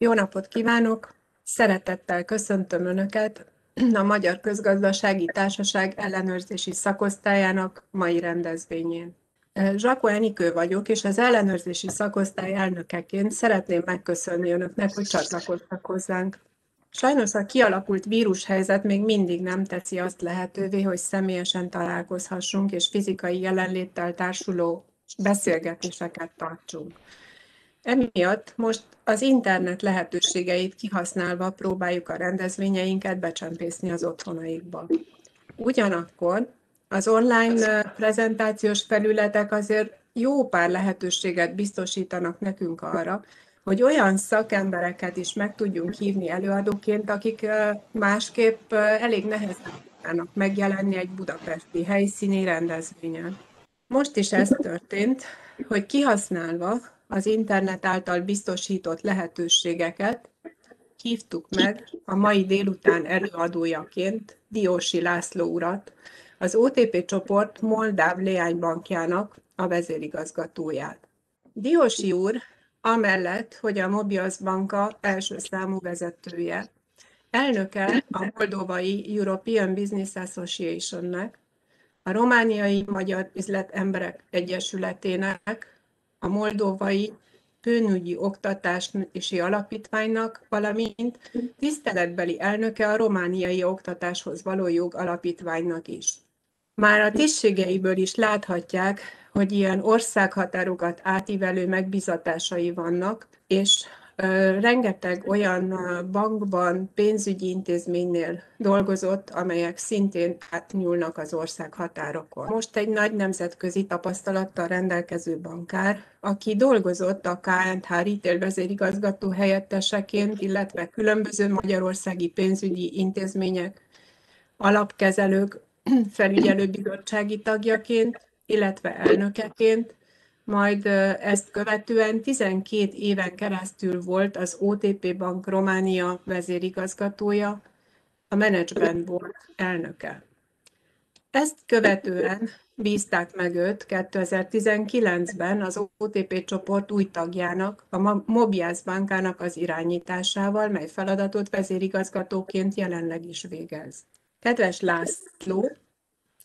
Jó napot kívánok! Szeretettel köszöntöm Önöket a Magyar Közgazdasági Társaság ellenőrzési szakosztályának mai rendezvényén. Zsakó Enikő vagyok, és az ellenőrzési szakosztály elnökeként szeretném megköszönni Önöknek, hogy csatlakoztak hozzánk. Sajnos a kialakult vírushelyzet még mindig nem teszi azt lehetővé, hogy személyesen találkozhassunk és fizikai jelenléttel társuló beszélgetéseket tartsunk. Emiatt most az internet lehetőségeit kihasználva próbáljuk a rendezvényeinket becsempészni az otthonaikba. Ugyanakkor az online prezentációs felületek azért jó pár lehetőséget biztosítanak nekünk arra, hogy olyan szakembereket is meg tudjunk hívni előadóként, akik másképp elég nehezen tudnának megjelenni egy budapesti helyszíni rendezvényen. Most is ez történt, hogy kihasználva az internet által biztosított lehetőségeket hívtuk meg a mai délután előadójaként Diósi László urat, az OTP csoport Moldáv Leánybankjának a vezérigazgatóját. Diósi úr amellett, hogy a Mobius Banka első számú vezetője, elnöke a Moldovai European Business Association-nek, a Romániai Magyar Üzletemberek Egyesületének, a Moldovai Főnügyi Oktatási Alapítványnak, valamint tiszteletbeli elnöke a Romániai Oktatáshoz való jog alapítványnak is. Már a tisztségeiből is láthatják, hogy ilyen országhatárokat átívelő megbizatásai vannak, és rengeteg olyan bankban, pénzügyi intézménynél dolgozott, amelyek szintén átnyúlnak az ország határokon. Most egy nagy nemzetközi tapasztalattal rendelkező bankár, aki dolgozott a KNH Retail vezérigazgató helyetteseként, illetve különböző magyarországi pénzügyi intézmények, alapkezelők, felügyelőbizottsági tagjaként, illetve elnökeként, majd ezt követően 12 éven keresztül volt az OTP Bank Románia vezérigazgatója, a Management Board elnöke. Ezt követően bízták meg őt 2019-ben az OTP csoport új tagjának, a Mobiász bankának az irányításával, mely feladatot vezérigazgatóként jelenleg is végez. Kedves László,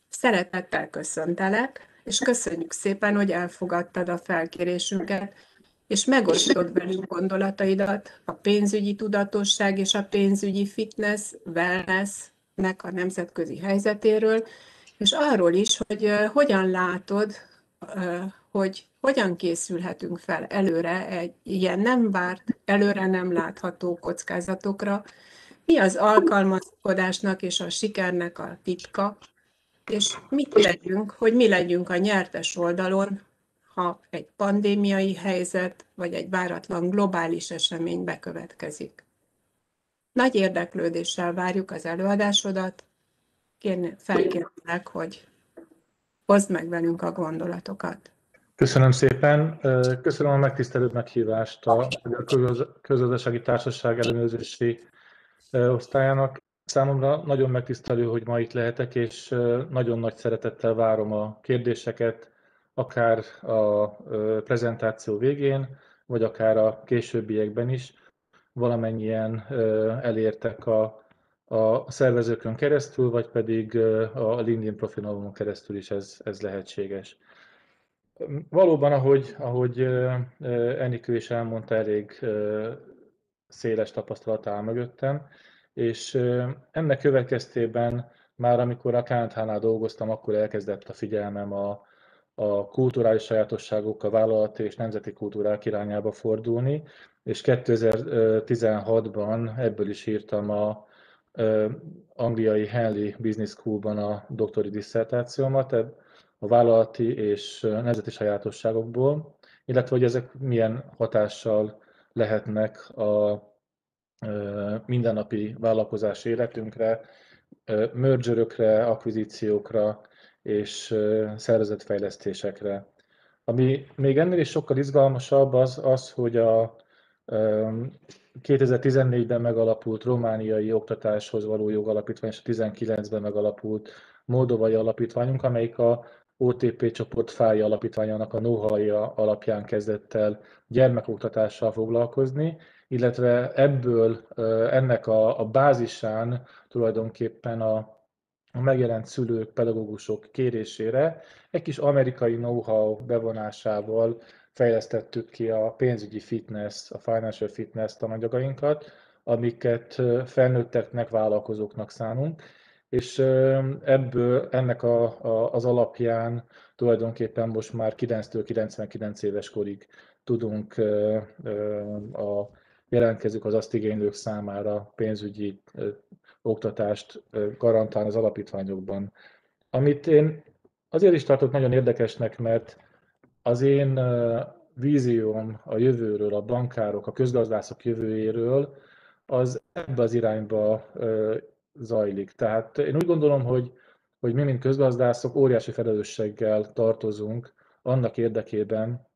szeretettel köszöntelek, és köszönjük szépen, hogy elfogadtad a felkérésünket, és megosztod velünk gondolataidat a pénzügyi tudatosság és a pénzügyi fitness, wellnessnek a nemzetközi helyzetéről, és arról is, hogy hogyan látod, hogy hogyan készülhetünk fel előre egy ilyen nem várt, előre nem látható kockázatokra, mi az alkalmazkodásnak és a sikernek a titka, és mit legyünk, hogy mi legyünk a nyertes oldalon, ha egy pandémiai helyzet vagy egy váratlan globális esemény bekövetkezik. Nagy érdeklődéssel várjuk az előadásodat. Kérne, felkérlek, hogy hozd meg velünk a gondolatokat. Köszönöm szépen. Köszönöm a megtisztelő meghívást a Közgazdasági Társaság ellenőrzési osztályának. Számomra nagyon megtisztelő, hogy ma itt lehetek, és nagyon nagy szeretettel várom a kérdéseket, akár a prezentáció végén, vagy akár a későbbiekben is. Valamennyien elértek a, a szervezőkön keresztül, vagy pedig a LinkedIn profilomon keresztül is ez, ez lehetséges. Valóban, ahogy, ahogy Enikő is elmondta, elég széles tapasztalat áll mögöttem, és ennek következtében már amikor a KNH-nál dolgoztam, akkor elkezdett a figyelmem a, a kulturális sajátosságok, a vállalati és nemzeti kultúrák irányába fordulni, és 2016-ban ebből is írtam a, angliai Henley Business School-ban a doktori disszertációmat, a vállalati és nemzeti sajátosságokból, illetve hogy ezek milyen hatással lehetnek a mindennapi vállalkozás életünkre, mergerökre, akvizíciókra és szervezetfejlesztésekre. Ami még ennél is sokkal izgalmasabb az, az hogy a 2014-ben megalapult romániai oktatáshoz való jogalapítvány és a 19-ben megalapult moldovai alapítványunk, amelyik a OTP csoport fáj alapítványának a know alapján kezdett el gyermekoktatással foglalkozni, illetve ebből, ennek a, a bázisán tulajdonképpen a, a megjelent szülők, pedagógusok kérésére egy kis amerikai know-how bevonásával fejlesztettük ki a pénzügyi fitness, a financial fitness tananyagainkat, amiket felnőtteknek, vállalkozóknak szánunk, és ebből ennek a, a, az alapján tulajdonképpen most már 9-től 99 éves korig tudunk a jelentkezők az azt igénylők számára pénzügyi oktatást garantálni az alapítványokban. Amit én azért is tartok nagyon érdekesnek, mert az én vízióm a jövőről, a bankárok, a közgazdászok jövőjéről, az ebbe az irányba zajlik. Tehát én úgy gondolom, hogy, hogy mi, mint közgazdászok, óriási felelősséggel tartozunk annak érdekében,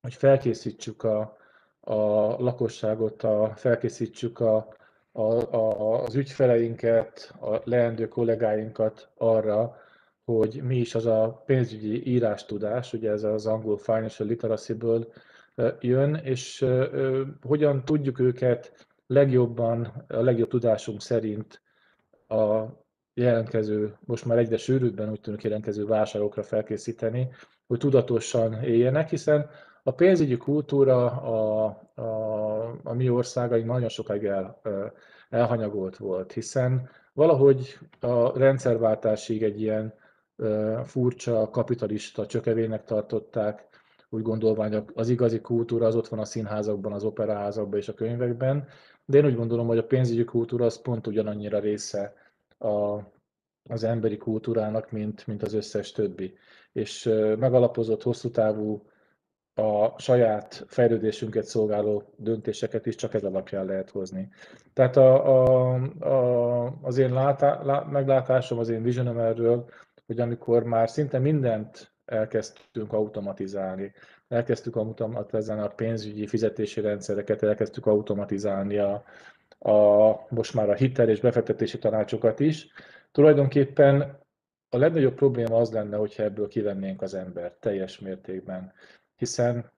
hogy felkészítsük a, a lakosságot, a, felkészítsük a, a, a, az ügyfeleinket, a leendő kollégáinkat arra, hogy mi is az a pénzügyi írástudás, ugye ez az angol financial literacy-ből jön, és hogyan tudjuk őket legjobban, a legjobb tudásunk szerint a jelentkező, most már egyre sűrűbben úgy tűnik jelentkező válságokra felkészíteni, hogy tudatosan éljenek, hiszen a pénzügyi kultúra a, a, a mi országaink nagyon sokáig el, elhanyagolt volt, hiszen valahogy a rendszerváltásig egy ilyen furcsa, kapitalista csökevének tartották, úgy gondolván, az igazi kultúra az ott van a színházakban, az operaházakban és a könyvekben, de én úgy gondolom, hogy a pénzügyi kultúra az pont ugyanannyira része a, az emberi kultúrának, mint, mint az összes többi. És megalapozott hosszú távú a saját fejlődésünket szolgáló döntéseket is csak ez alapján lehet hozni. Tehát a, a, a, az én látá, lá, meglátásom, az én visionom erről, hogy amikor már szinte mindent elkezdtünk automatizálni, elkezdtük automatizálni a pénzügyi fizetési rendszereket, elkezdtük automatizálni a, a, most már a hitel és befektetési tanácsokat is. Tulajdonképpen a legnagyobb probléma az lenne, hogyha ebből kivennénk az embert teljes mértékben. Hiszen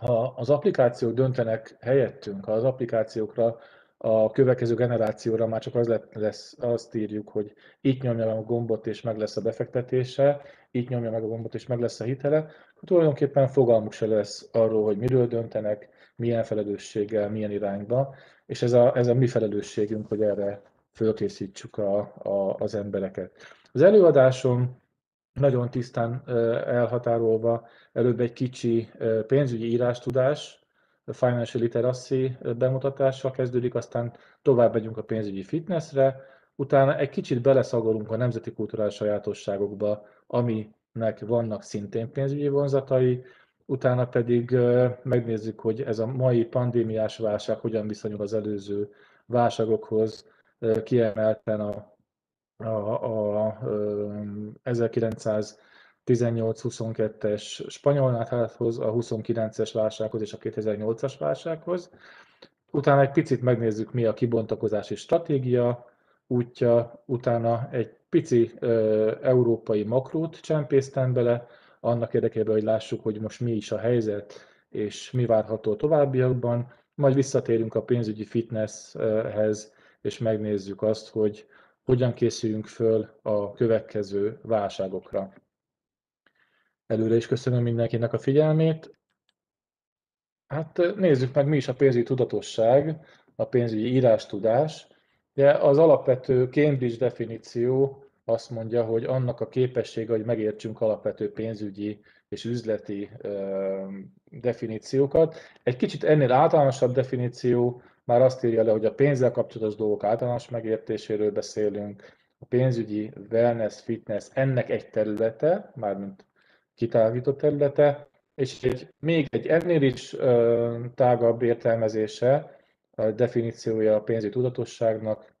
ha az applikációk döntenek helyettünk, ha az applikációkra a következő generációra már csak az lesz, azt írjuk, hogy itt nyomja meg a gombot és meg lesz a befektetése, itt nyomja meg a gombot és meg lesz a hitele, akkor tulajdonképpen fogalmuk se lesz arról, hogy miről döntenek, milyen felelősséggel, milyen irányba, és ez a, ez a mi felelősségünk, hogy erre fölkészítsük a, a, az embereket. Az előadásom nagyon tisztán elhatárolva, előbb egy kicsi pénzügyi írástudás, financial literacy bemutatással kezdődik, aztán tovább megyünk a pénzügyi fitnessre, utána egy kicsit beleszagolunk a nemzeti kulturális sajátosságokba, aminek vannak szintén pénzügyi vonzatai, utána pedig megnézzük, hogy ez a mai pandémiás válság hogyan viszonyul az előző válságokhoz, kiemelten a, a, a, a 1918-22-es spanyol nátháthoz, a 29-es válsághoz és a 2008-as válsághoz. Utána egy picit megnézzük, mi a kibontakozási stratégia útja, utána egy pici ö, európai makrót csempésztem bele, annak érdekében, hogy lássuk, hogy most mi is a helyzet, és mi várható továbbiakban. Majd visszatérünk a pénzügyi fitnesshez, és megnézzük azt, hogy hogyan készüljünk föl a következő válságokra. Előre is köszönöm mindenkinek a figyelmét. Hát nézzük meg, mi is a pénzügyi tudatosság, a pénzügyi írástudás. Ugye az alapvető Cambridge definíció azt mondja, hogy annak a képessége, hogy megértsünk alapvető pénzügyi és üzleti definíciókat. Egy kicsit ennél általánosabb definíció már azt írja le, hogy a pénzzel kapcsolatos dolgok általános megértéséről beszélünk, a pénzügyi wellness, fitness ennek egy területe, mármint kitágított területe, és egy, még egy ennél is ö, tágabb értelmezése, a definíciója a pénzügyi tudatosságnak,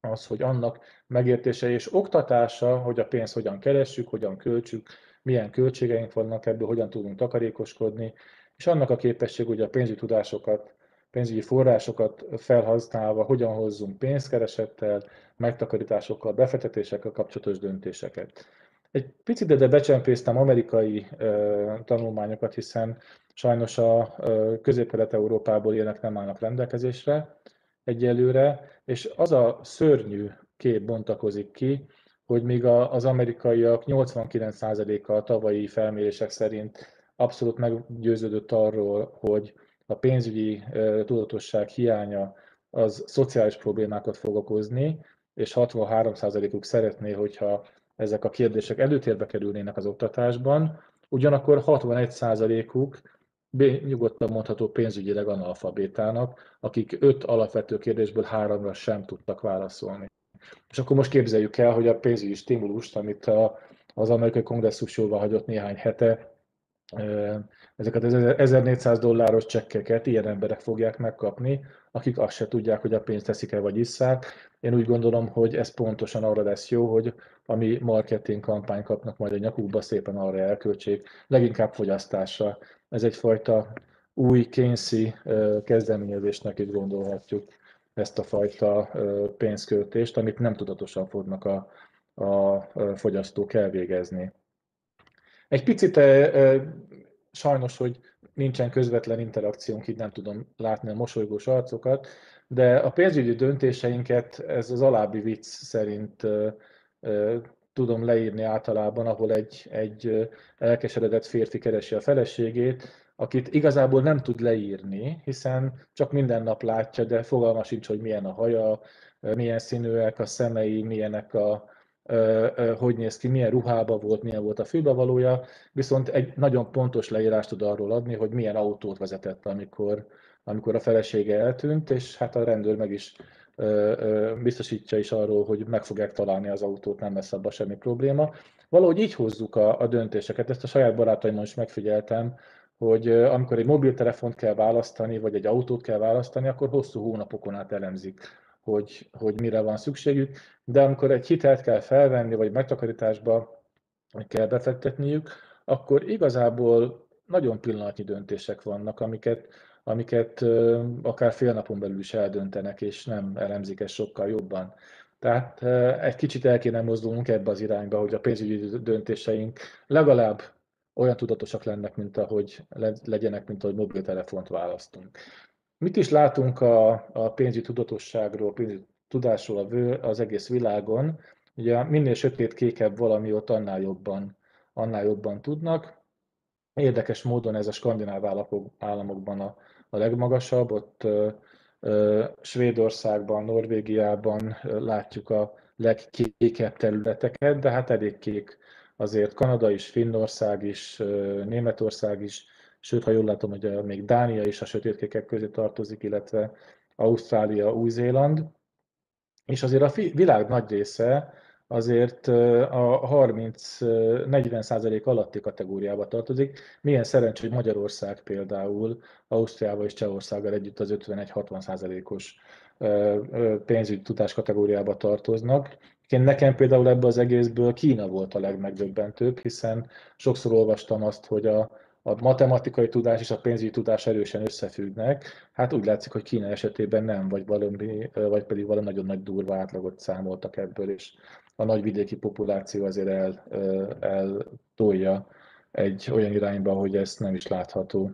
az, hogy annak megértése és oktatása, hogy a pénzt hogyan keressük, hogyan költsük, milyen költségeink vannak ebből, hogyan tudunk takarékoskodni, és annak a képesség, hogy a pénzügyi tudásokat, pénzügyi forrásokat felhasználva hogyan hozzunk pénzkeresettel, megtakarításokkal, befektetésekkel kapcsolatos döntéseket. Egy picit de becsempésztem amerikai tanulmányokat, hiszen sajnos a közép-kelet-európából ilyenek nem állnak rendelkezésre egyelőre, és az a szörnyű kép bontakozik ki, hogy míg az amerikaiak 89%-a a tavalyi felmérések szerint abszolút meggyőződött arról, hogy a pénzügyi tudatosság hiánya az szociális problémákat fog okozni, és 63%-uk szeretné, hogyha ezek a kérdések előtérbe kerülnének az oktatásban, ugyanakkor 61%-uk nyugodtan mondható pénzügyileg analfabétának, akik öt alapvető kérdésből háromra sem tudtak válaszolni. És akkor most képzeljük el, hogy a pénzügyi stimulust, amit a, az amerikai kongresszus jóvá hagyott néhány hete, ezeket az 1400 dolláros csekkeket ilyen emberek fogják megkapni, akik azt se tudják, hogy a pénzt teszik el vagy isszák. Én úgy gondolom, hogy ez pontosan arra lesz jó, hogy ami marketing kampány kapnak majd a nyakukba, szépen arra elköltsék, leginkább fogyasztásra. Ez egyfajta új kényszi kezdeményezésnek is gondolhatjuk ezt a fajta pénzköltést, amit nem tudatosan fognak a, a fogyasztók elvégezni. Egy picit sajnos, hogy nincsen közvetlen interakciónk, így nem tudom látni a mosolygós arcokat, de a pénzügyi döntéseinket ez az alábbi vicc szerint tudom leírni általában, ahol egy, egy elkeseredett férfi keresi a feleségét, akit igazából nem tud leírni, hiszen csak minden nap látja, de fogalma sincs, hogy milyen a haja, milyen színűek a szemei, milyenek a, hogy néz ki, milyen ruhába volt, milyen volt a fülbevalója, viszont egy nagyon pontos leírást tud arról adni, hogy milyen autót vezetett, amikor, amikor a felesége eltűnt, és hát a rendőr meg is biztosítja is arról, hogy meg fogják találni az autót, nem lesz abban semmi probléma. Valahogy így hozzuk a, a döntéseket, ezt a saját barátaimon is megfigyeltem, hogy amikor egy mobiltelefont kell választani, vagy egy autót kell választani, akkor hosszú hónapokon át elemzik, hogy, hogy mire van szükségük, de amikor egy hitelt kell felvenni, vagy megtakarításba kell befektetniük, akkor igazából nagyon pillanatnyi döntések vannak, amiket, amiket akár fél napon belül is eldöntenek, és nem elemzik ezt sokkal jobban. Tehát egy kicsit el kéne mozdulnunk ebbe az irányba, hogy a pénzügyi döntéseink legalább olyan tudatosak lennek, mint ahogy legyenek, mint ahogy mobiltelefont választunk. Mit is látunk a, a pénzügyi tudatosságról, pénzügyi tudásról az egész világon? Ugye minél sötét-kékebb valami, ott annál jobban, annál jobban tudnak. Érdekes módon ez a skandináv államokban a, a legmagasabb, ott ö, ö, Svédországban, Norvégiában látjuk a legkékebb területeket, de hát elég kék azért Kanada is, Finnország is, Németország is, sőt, ha jól látom, hogy még Dánia is a sötétkékek közé tartozik, illetve Ausztrália, Új-Zéland. És azért a világ nagy része azért a 30-40 százalék alatti kategóriába tartozik. Milyen szerencsé, hogy Magyarország például Ausztriával és Csehországgal együtt az 51-60 százalékos pénzügyi tudás kategóriába tartoznak. Én nekem például ebből az egészből Kína volt a legmegdöbbentőbb, hiszen sokszor olvastam azt, hogy a, a matematikai tudás és a pénzügyi tudás erősen összefüggnek. Hát úgy látszik, hogy Kína esetében nem, vagy, valami, vagy pedig valami nagyon nagy durva átlagot számoltak ebből, és a nagyvidéki populáció azért el, eltolja egy olyan irányba, hogy ez nem is látható.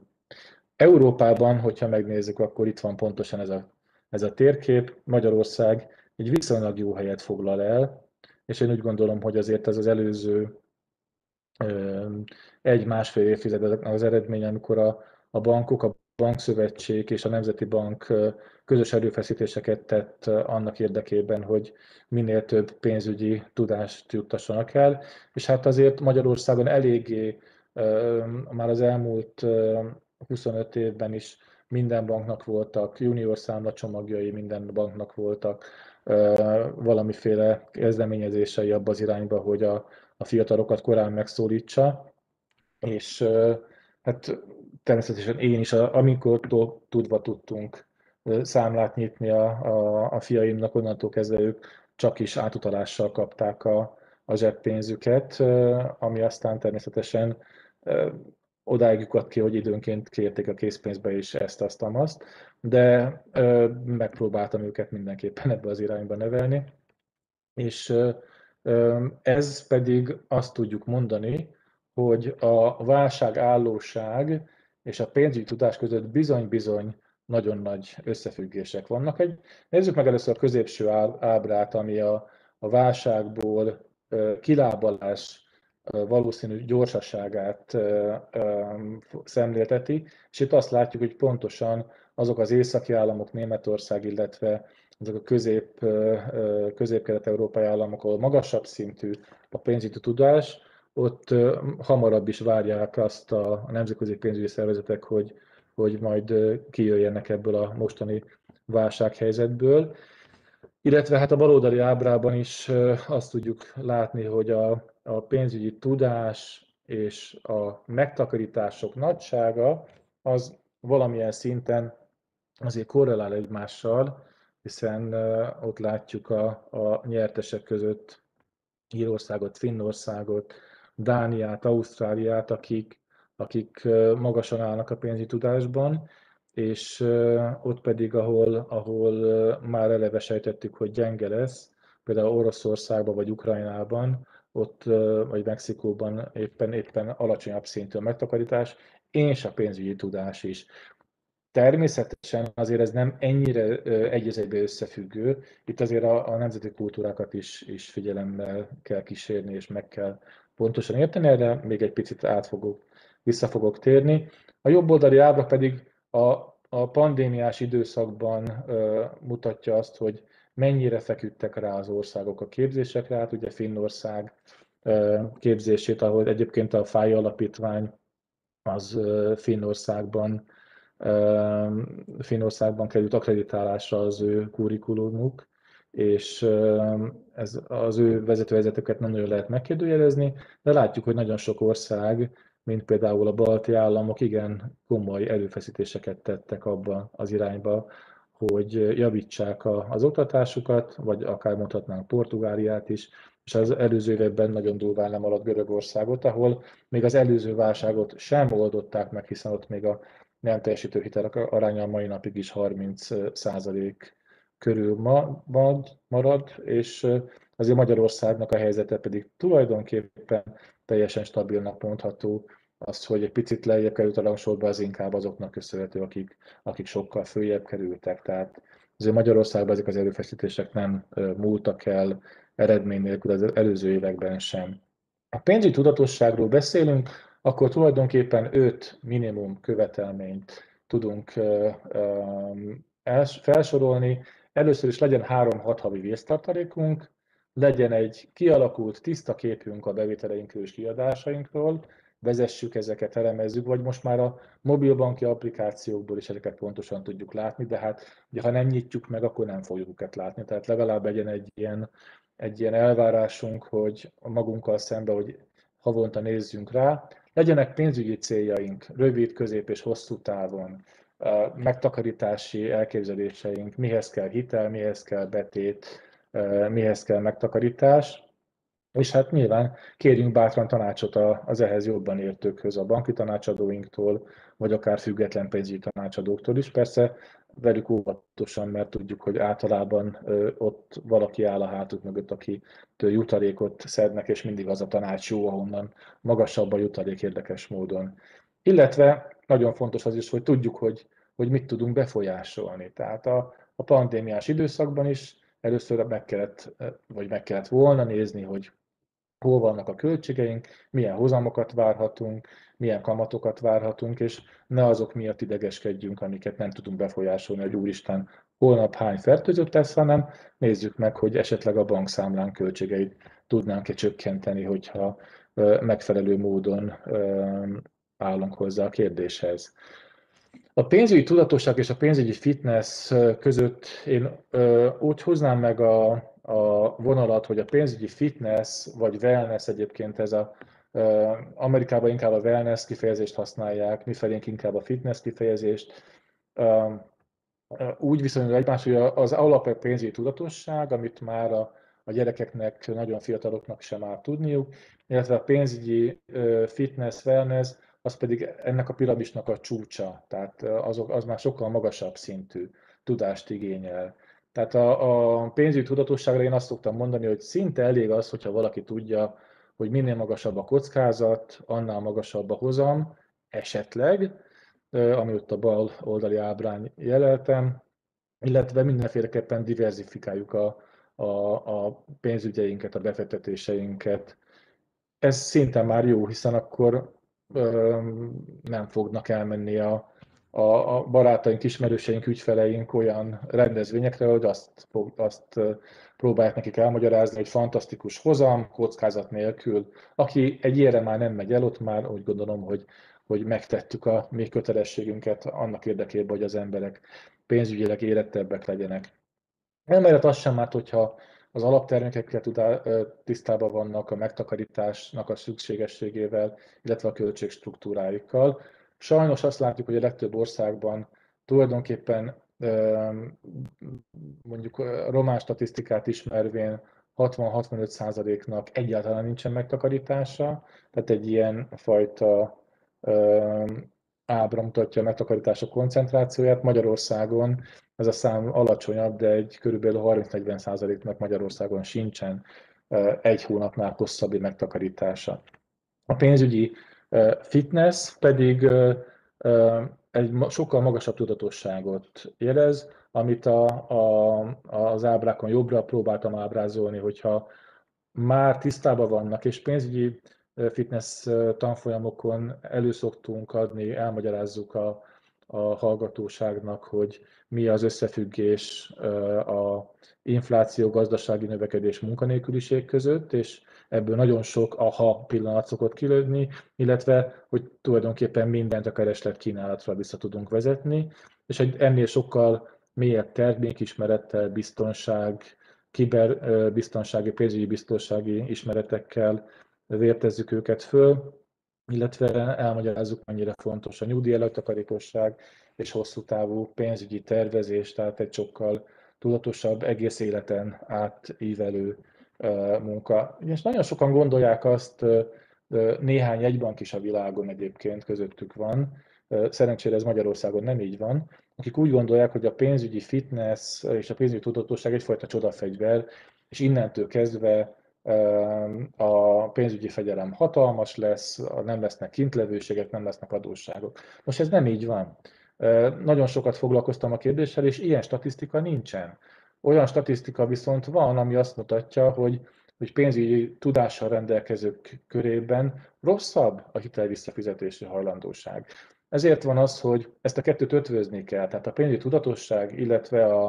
Európában, hogyha megnézzük, akkor itt van pontosan ez a, ez a térkép. Magyarország egy viszonylag jó helyet foglal el, és én úgy gondolom, hogy azért ez az előző egy-másfél évtized az eredmény, amikor a, a bankok, a bankszövetség és a Nemzeti Bank közös erőfeszítéseket tett annak érdekében, hogy minél több pénzügyi tudást juttassanak el, és hát azért Magyarországon eléggé már az elmúlt 25 évben is minden banknak voltak junior számlacsomagjai, minden banknak voltak valamiféle kezdeményezései abba az irányba, hogy a, a fiatalokat korán megszólítsa, és hát természetesen én is, amikor tudva tudtunk számlát nyitni a, a, a fiaimnak, onnantól kezdve ők csak is átutalással kapták a, a zseppénzüket, ami aztán természetesen odáig jutott ki, hogy időnként kérték a készpénzbe is ezt, azt, azt, de megpróbáltam őket mindenképpen ebbe az irányba nevelni, és Ez pedig azt tudjuk mondani, hogy a válságállóság és a pénzügyi tudás között bizony-bizony nagyon nagy összefüggések vannak. Egy, nézzük meg először a középső ábrát, ami a, a válságból kilábalás valószínű gyorsaságát szemlélteti, és itt azt látjuk, hogy pontosan azok az északi államok, Németország, illetve azok a közép, közép-kelet-európai államok, ahol magasabb szintű a pénzügyi tudás, ott hamarabb is várják azt a, nemzetközi pénzügyi szervezetek, hogy, hogy majd kijöjjenek ebből a mostani válsághelyzetből. Illetve hát a baloldali ábrában is azt tudjuk látni, hogy a, a pénzügyi tudás és a megtakarítások nagysága az valamilyen szinten azért korrelál egymással, hiszen ott látjuk a, a nyertesek között Írországot, Finnországot, Dániát, Ausztráliát, akik, akik magasan állnak a pénzügyi tudásban, és ott pedig, ahol, ahol már eleve sejtettük, hogy gyenge lesz, például Oroszországban vagy Ukrajnában, ott vagy Mexikóban éppen, éppen alacsonyabb szintű a megtakarítás, és a pénzügyi tudás is. Természetesen azért ez nem ennyire egy összefüggő, itt azért a, a nemzeti kultúrákat is, is figyelemmel kell kísérni, és meg kell pontosan érteni, erre még egy picit át fogok, vissza fogok térni. A jobb oldali ábra pedig a, a pandémiás időszakban ö, mutatja azt, hogy mennyire feküdtek rá az országok a képzésekre, hát ugye Finnország ö, képzését, ahol egyébként a FÁJ alapítvány az ö, Finnországban Finnországban került akreditálásra az ő kurikulumuk, és ez az ő vezetővezetőket nem nagyon lehet megkérdőjelezni, de látjuk, hogy nagyon sok ország, mint például a balti államok, igen komoly erőfeszítéseket tettek abba az irányba, hogy javítsák az oktatásukat, vagy akár mondhatnánk Portugáliát is, és az előző években nagyon durván nem alatt Görögországot, ahol még az előző válságot sem oldották meg, hiszen ott még a nem teljesítő hitelek aránya a mai napig is 30 százalék körül marad, és azért Magyarországnak a helyzete pedig tulajdonképpen teljesen stabilnak mondható, az, hogy egy picit lejjebb került a rangsorba, az inkább azoknak köszönhető, akik, akik sokkal följebb kerültek. Tehát azért Magyarországban ezek az erőfeszítések nem múltak el eredmény nélkül az előző években sem. A pénzügyi tudatosságról beszélünk, akkor tulajdonképpen öt minimum követelményt tudunk felsorolni. Először is legyen három-hat havi vésztartalékunk, legyen egy kialakult, tiszta képünk a bevételeinkről és kiadásainkról, vezessük ezeket, elemezzük, vagy most már a mobilbanki applikációkból is ezeket pontosan tudjuk látni, de hát ugye, ha nem nyitjuk meg, akkor nem fogjuk őket látni. Tehát legalább legyen egy ilyen, egy ilyen elvárásunk, hogy magunkkal szembe, hogy havonta nézzünk rá, Legyenek pénzügyi céljaink, rövid, közép és hosszú távon, megtakarítási elképzeléseink, mihez kell hitel, mihez kell betét, mihez kell megtakarítás, és hát nyilván kérjünk bátran tanácsot az ehhez jobban értőkhöz, a banki tanácsadóinktól, vagy akár független pénzügyi tanácsadóktól is. Persze velük óvatosan, mert tudjuk, hogy általában ott valaki áll a hátuk mögött, aki jutalékot szednek, és mindig az a tanács jó, ahonnan magasabb a jutalék érdekes módon. Illetve nagyon fontos az is, hogy tudjuk, hogy, hogy mit tudunk befolyásolni. Tehát a, a pandémiás időszakban is először meg kellett, vagy meg kellett volna nézni, hogy hol vannak a költségeink, milyen hozamokat várhatunk, milyen kamatokat várhatunk, és ne azok miatt idegeskedjünk, amiket nem tudunk befolyásolni, hogy úristen, holnap hány fertőzött lesz, hanem nézzük meg, hogy esetleg a bankszámlán költségeit tudnánk-e csökkenteni, hogyha megfelelő módon állunk hozzá a kérdéshez. A pénzügyi tudatosság és a pénzügyi fitness között én úgy hoznám meg a, a vonalat, hogy a pénzügyi fitness vagy wellness egyébként ez a Amerikában inkább a wellness kifejezést használják, mi felénk inkább a fitness kifejezést. Úgy viszonyul egymás, hogy az alap pénzügyi tudatosság, amit már a, a gyerekeknek, nagyon fiataloknak sem áll tudniuk, illetve a pénzügyi fitness, wellness, az pedig ennek a piramisnak a csúcsa, tehát azok, az már sokkal magasabb szintű tudást igényel. Tehát a, a pénzügyi tudatosságra én azt szoktam mondani, hogy szinte elég az, hogyha valaki tudja, hogy minél magasabb a kockázat, annál magasabb a hozam, esetleg, ami ott a bal oldali ábrán jeleltem, illetve mindenféleképpen diversifikáljuk a, a, a pénzügyeinket, a befektetéseinket. Ez szinte már jó, hiszen akkor nem fognak elmenni a, a, a barátaink, ismerőseink, ügyfeleink olyan rendezvényekre, hogy azt, azt próbálják nekik elmagyarázni, hogy fantasztikus hozam, kockázat nélkül. Aki egy ilyenre már nem megy el, ott már úgy gondolom, hogy, hogy megtettük a mi kötelességünket annak érdekében, hogy az emberek pénzügyileg érettebbek legyenek. Emellett az sem árt, hogyha az alaptermékekkel tisztában vannak a megtakarításnak a szükségességével, illetve a költségstruktúráikkal. Sajnos azt látjuk, hogy a legtöbb országban tulajdonképpen mondjuk román statisztikát ismervén 60-65%-nak egyáltalán nincsen megtakarítása, tehát egy ilyen fajta ábra mutatja a megtakarítások koncentrációját. Magyarországon ez a szám alacsonyabb, de egy körülbelül 30-40%-nak Magyarországon sincsen egy hónapnál hosszabbi megtakarítása. A pénzügyi fitness pedig egy sokkal magasabb tudatosságot jelez, amit a, a, az ábrákon jobbra próbáltam ábrázolni, hogyha már tisztában vannak, és pénzügyi fitness tanfolyamokon előszoktunk adni, elmagyarázzuk a, a hallgatóságnak, hogy mi az összefüggés a infláció, gazdasági növekedés, munkanélküliség között, és ebből nagyon sok aha pillanat szokott kilődni, illetve hogy tulajdonképpen mindent a kereslet kínálatra vissza tudunk vezetni, és egy ennél sokkal mélyebb termékismerettel, biztonság, kiberbiztonsági, pénzügyi biztonsági ismeretekkel vértezzük őket föl, illetve elmagyarázzuk, mennyire fontos a nyugdíj előtakarékosság és hosszú távú pénzügyi tervezés, tehát egy sokkal tudatosabb, egész életen átívelő munka. És nagyon sokan gondolják azt, néhány jegybank is a világon egyébként közöttük van, szerencsére ez Magyarországon nem így van, akik úgy gondolják, hogy a pénzügyi fitness és a pénzügyi tudatosság egyfajta csodafegyver, és innentől kezdve a pénzügyi fegyelem hatalmas lesz, nem lesznek kintlevőségek, nem lesznek adósságok. Most ez nem így van. Nagyon sokat foglalkoztam a kérdéssel, és ilyen statisztika nincsen. Olyan statisztika viszont van, ami azt mutatja, hogy, hogy pénzügyi tudással rendelkezők körében rosszabb a hitel visszafizetési hajlandóság. Ezért van az, hogy ezt a kettőt ötvözni kell, tehát a pénzügyi tudatosság, illetve a,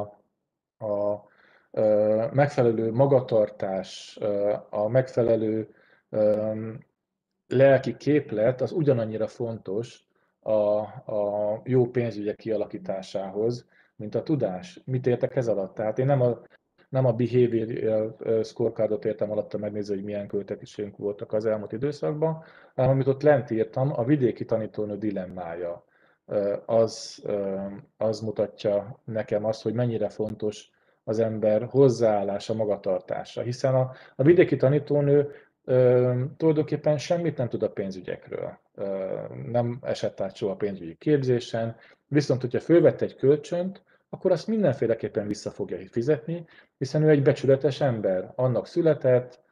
a megfelelő magatartás, a megfelelő lelki képlet az ugyanannyira fontos a, a jó pénzügyek kialakításához, mint a tudás. Mit értek ez alatt? Tehát én nem a, nem a behavior scorecardot értem alatta megnézni, hogy milyen költekezésünk voltak az elmúlt időszakban, hanem amit ott lent írtam, a vidéki tanítónő dilemmája. Az, az mutatja nekem azt, hogy mennyire fontos az ember hozzáállása, magatartása. Hiszen a, a vidéki tanítónő ö, tulajdonképpen semmit nem tud a pénzügyekről. Ö, nem esett át soha a pénzügyi képzésen, viszont hogyha fölvett egy kölcsönt, akkor azt mindenféleképpen vissza fogja fizetni, hiszen ő egy becsületes ember, annak született,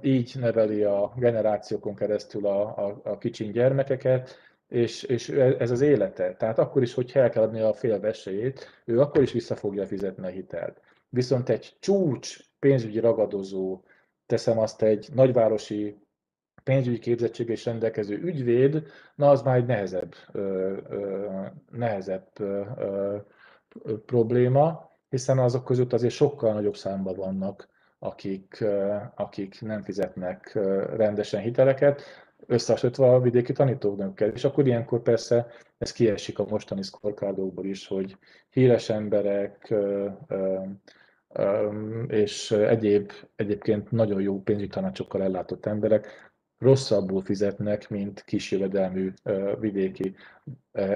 így neveli a generációkon keresztül a, a, a kicsin gyermekeket, és, és ez az élete. Tehát akkor is, hogyha el kell adni a fél esélyét, ő akkor is vissza fogja fizetni a hitelt. Viszont egy csúcs pénzügyi ragadozó, teszem azt egy nagyvárosi pénzügyi képzettség és rendelkező ügyvéd, na az már egy nehezebb, ö, ö, nehezebb ö, ö, probléma, hiszen azok között azért sokkal nagyobb számban vannak, akik, akik nem fizetnek rendesen hiteleket, összehasonlítva a vidéki tanítóknőkkel. És akkor ilyenkor persze ez kiesik a mostani scorecardokból is, hogy híres emberek és egyéb, egyébként nagyon jó pénzügyi tanácsokkal ellátott emberek rosszabbul fizetnek, mint kisjövedelmű vidéki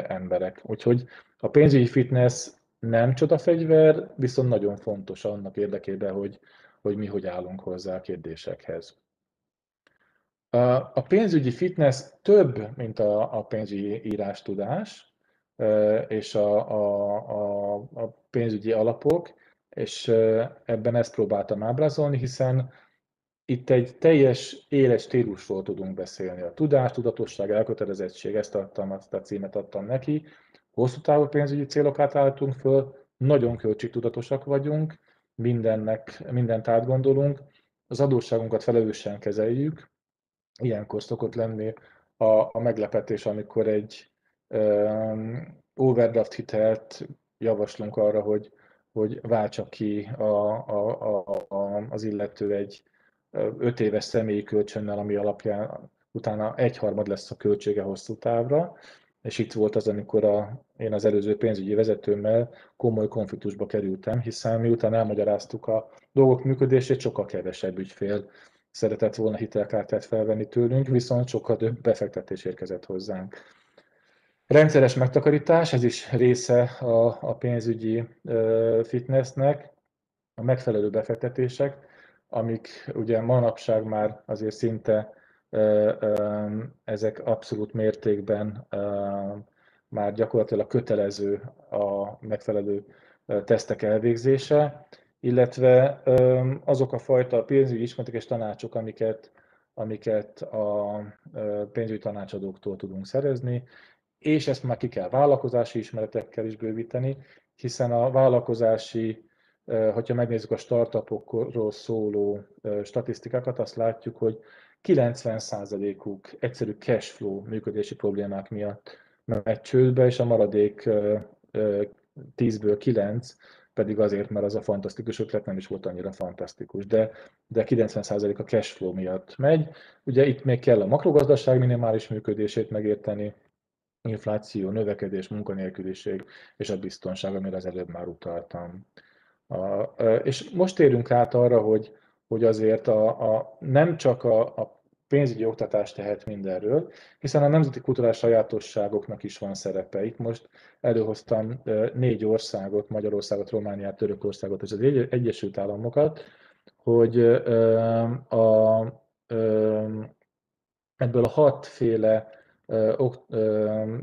emberek. Úgyhogy a pénzügyi fitness nem csodafegyver, viszont nagyon fontos annak érdekében, hogy, hogy mi hogy állunk hozzá a kérdésekhez. A pénzügyi fitness több, mint a, a pénzügyi írástudás és a, a, a, pénzügyi alapok. és ebben ezt próbáltam ábrázolni, hiszen itt egy teljes éles stílusról tudunk beszélni. A tudás, tudatosság, elkötelezettség, ezt adtam, azt a címet adtam neki. Hosszú távú pénzügyi célokat állítunk föl, nagyon költségtudatosak vagyunk, mindennek, mindent átgondolunk, az adósságunkat felelősen kezeljük, ilyenkor szokott lenni a, a meglepetés, amikor egy um, overdraft hitelt javaslunk arra, hogy, hogy váltsa ki a, a, a, a, az illető egy öt éves személyi kölcsönnel, ami alapján utána egyharmad lesz a költsége hosszú távra, és itt volt az, amikor a, én az előző pénzügyi vezetőmmel komoly konfliktusba kerültem, hiszen miután elmagyaráztuk a dolgok működését, sokkal kevesebb ügyfél szeretett volna hitelkártyát felvenni tőlünk, viszont sokkal több befektetés érkezett hozzánk. Rendszeres megtakarítás, ez is része a, a pénzügyi fitnessnek, a megfelelő befektetések, amik ugye manapság már azért szinte ezek abszolút mértékben már gyakorlatilag kötelező a megfelelő tesztek elvégzése, illetve azok a fajta pénzügyi ismeretek és tanácsok, amiket, amiket a pénzügyi tanácsadóktól tudunk szerezni, és ezt már ki kell vállalkozási ismeretekkel is bővíteni, hiszen a vállalkozási, hogyha megnézzük a startupokról szóló statisztikákat, azt látjuk, hogy 90%-uk egyszerű cashflow működési problémák miatt megy csődbe, és a maradék 10-ből 9 pedig azért, mert az a fantasztikus ötlet nem is volt annyira fantasztikus, de, de 90% a cashflow miatt megy. Ugye itt még kell a makrogazdaság minimális működését megérteni, infláció, növekedés, munkanélküliség és a biztonság, amire az előbb már utaltam. A, és most térünk át arra, hogy, hogy azért a, a, nem csak a, a pénzügyi oktatás tehet mindenről, hiszen a nemzeti kulturális sajátosságoknak is van szerepe. Itt most előhoztam négy országot, Magyarországot, Romániát, Törökországot és az Egyesült Államokat, hogy a, ebből a hatféle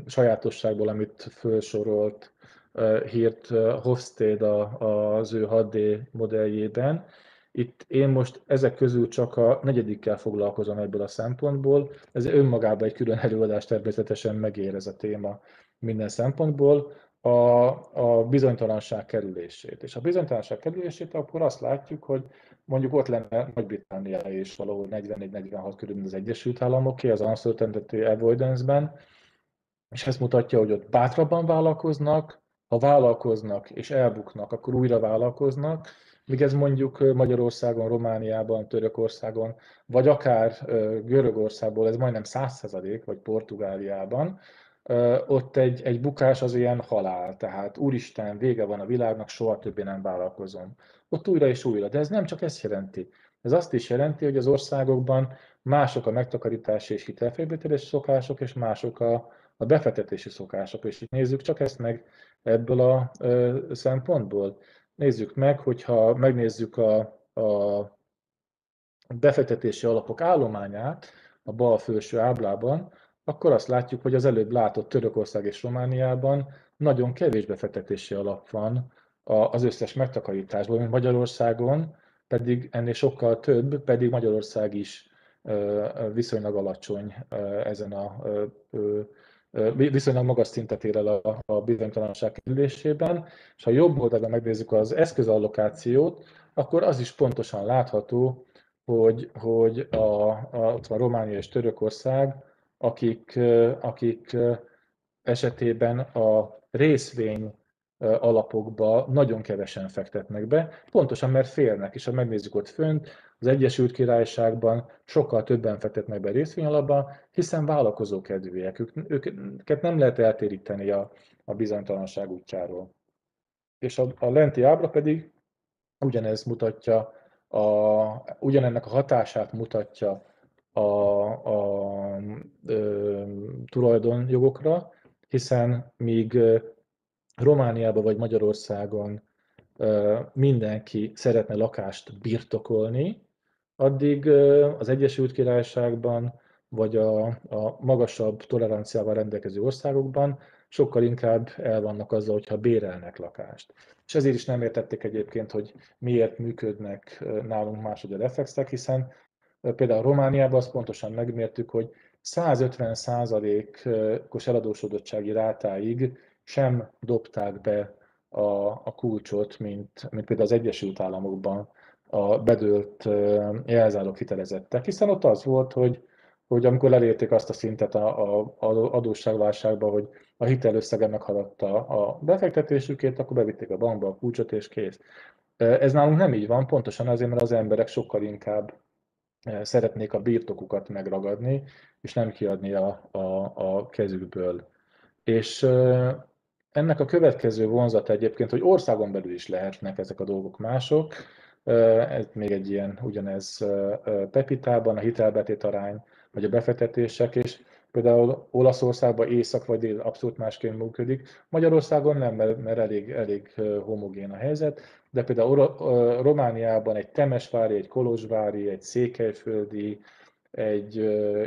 sajátosságból, amit felsorolt hírt Hofstede az ő 6D modelljében, itt én most ezek közül csak a negyedikkel foglalkozom ebből a szempontból. Ez önmagában egy külön előadás természetesen megér ez a téma minden szempontból. A, a bizonytalanság kerülését. És a bizonytalanság kerülését akkor azt látjuk, hogy mondjuk ott lenne Nagy-Britannia és valahol 44-46 körül, az Egyesült Államoké, az Uncertainty Avoidance-ben, és ezt mutatja, hogy ott bátrabban vállalkoznak, ha vállalkoznak és elbuknak, akkor újra vállalkoznak, míg ez mondjuk Magyarországon, Romániában, Törökországon, vagy akár Görögországból, ez majdnem 100% vagy Portugáliában, ott egy, egy bukás az ilyen halál, tehát úristen, vége van a világnak, soha többé nem vállalkozom. Ott újra és újra, de ez nem csak ezt jelenti. Ez azt is jelenti, hogy az országokban mások a megtakarítási és hitelfelvételési szokások, és mások a, a befektetési szokások. És itt nézzük csak ezt meg ebből a ö, szempontból. Nézzük meg, hogyha megnézzük a, a befektetési alapok állományát a bal felső áblában, akkor azt látjuk, hogy az előbb látott Törökország és Romániában nagyon kevés befektetési alap van az összes megtakarításból, mint Magyarországon, pedig ennél sokkal több, pedig Magyarország is viszonylag alacsony ezen a viszonylag magas szintet ér el a, a bizonytalanság kerülésében, és ha jobb oldalon megnézzük az eszközallokációt, akkor az is pontosan látható, hogy, hogy a, a, a Románia és Törökország, akik, akik esetében a részvény alapokba nagyon kevesen fektetnek be, pontosan mert félnek, és ha megnézzük ott fönt, az Egyesült Királyságban sokkal többen fektetnek be részvényalapba, hiszen vállalkozó kedvűek, ők, őket nem lehet eltéríteni a, a bizonytalanság útjáról. És a, a lenti ábra pedig ugyanez mutatja, a, ugyanennek a hatását mutatja a, a, a tulajdonjogokra, hiszen míg Romániában vagy Magyarországon mindenki szeretne lakást birtokolni, addig az Egyesült Királyságban vagy a, a magasabb toleranciával rendelkező országokban sokkal inkább el vannak azzal, hogyha bérelnek lakást. És ezért is nem értették egyébként, hogy miért működnek nálunk máshogy a hiszen például Romániában azt pontosan megmértük, hogy 150 százalékos eladósodottsági rátáig sem dobták be a, a kulcsot, mint, mint például az Egyesült Államokban a bedőlt jelzálók hitelezettek, hiszen ott az volt, hogy, hogy amikor elérték azt a szintet a, a, adósságválságban, hogy a hitelösszege meghaladta a befektetésükét, akkor bevitték a bankba a kulcsot, és kész. Ez nálunk nem így van, pontosan azért, mert az emberek sokkal inkább szeretnék a birtokukat megragadni, és nem kiadni a, a, a kezükből. És ennek a következő vonzata egyébként, hogy országon belül is lehetnek ezek a dolgok mások, ez még egy ilyen, ugyanez Pepitában, a hitelbetét arány, vagy a befektetések, és például Olaszországban észak vagy dél abszolút másként működik. Magyarországon nem, mert, elég, elég homogén a helyzet, de például Romániában egy Temesvári, egy Kolozsvári, egy Székelyföldi, egy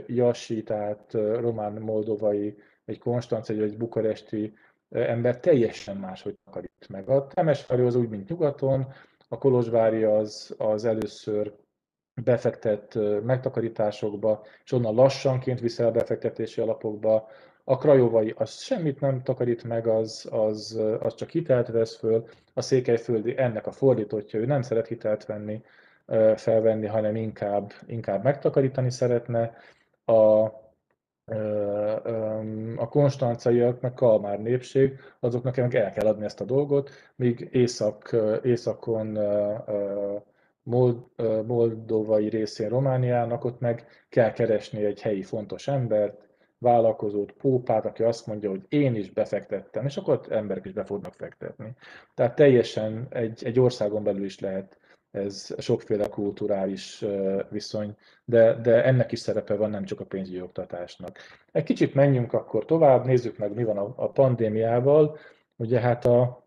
Jassi, tehát román-moldovai, egy Konstanci, vagy egy bukaresti ember teljesen máshogy takarít meg. A Temesvári az úgy, mint nyugaton, a Kolozsvári az, az először befektet megtakarításokba, és onnan lassanként viszel befektetési alapokba. A krajovai az semmit nem takarít meg, az, az, az csak hitelt vesz föl. A székelyföldi ennek a fordítottja, ő nem szeret hitelt venni, felvenni, hanem inkább, inkább megtakarítani szeretne. A, a konstancaiak, meg kalmár népség, azoknak el kell adni ezt a dolgot, míg észak, északon moldovai részén Romániának, ott meg kell keresni egy helyi fontos embert, vállalkozót, pópát, aki azt mondja, hogy én is befektettem, és akkor ott emberek is be fognak fektetni. Tehát teljesen egy, egy országon belül is lehet ez sokféle kulturális viszony, de, de ennek is szerepe van, nem csak a pénzügyi oktatásnak. Egy kicsit menjünk akkor tovább, nézzük meg, mi van a, a pandémiával. Ugye hát a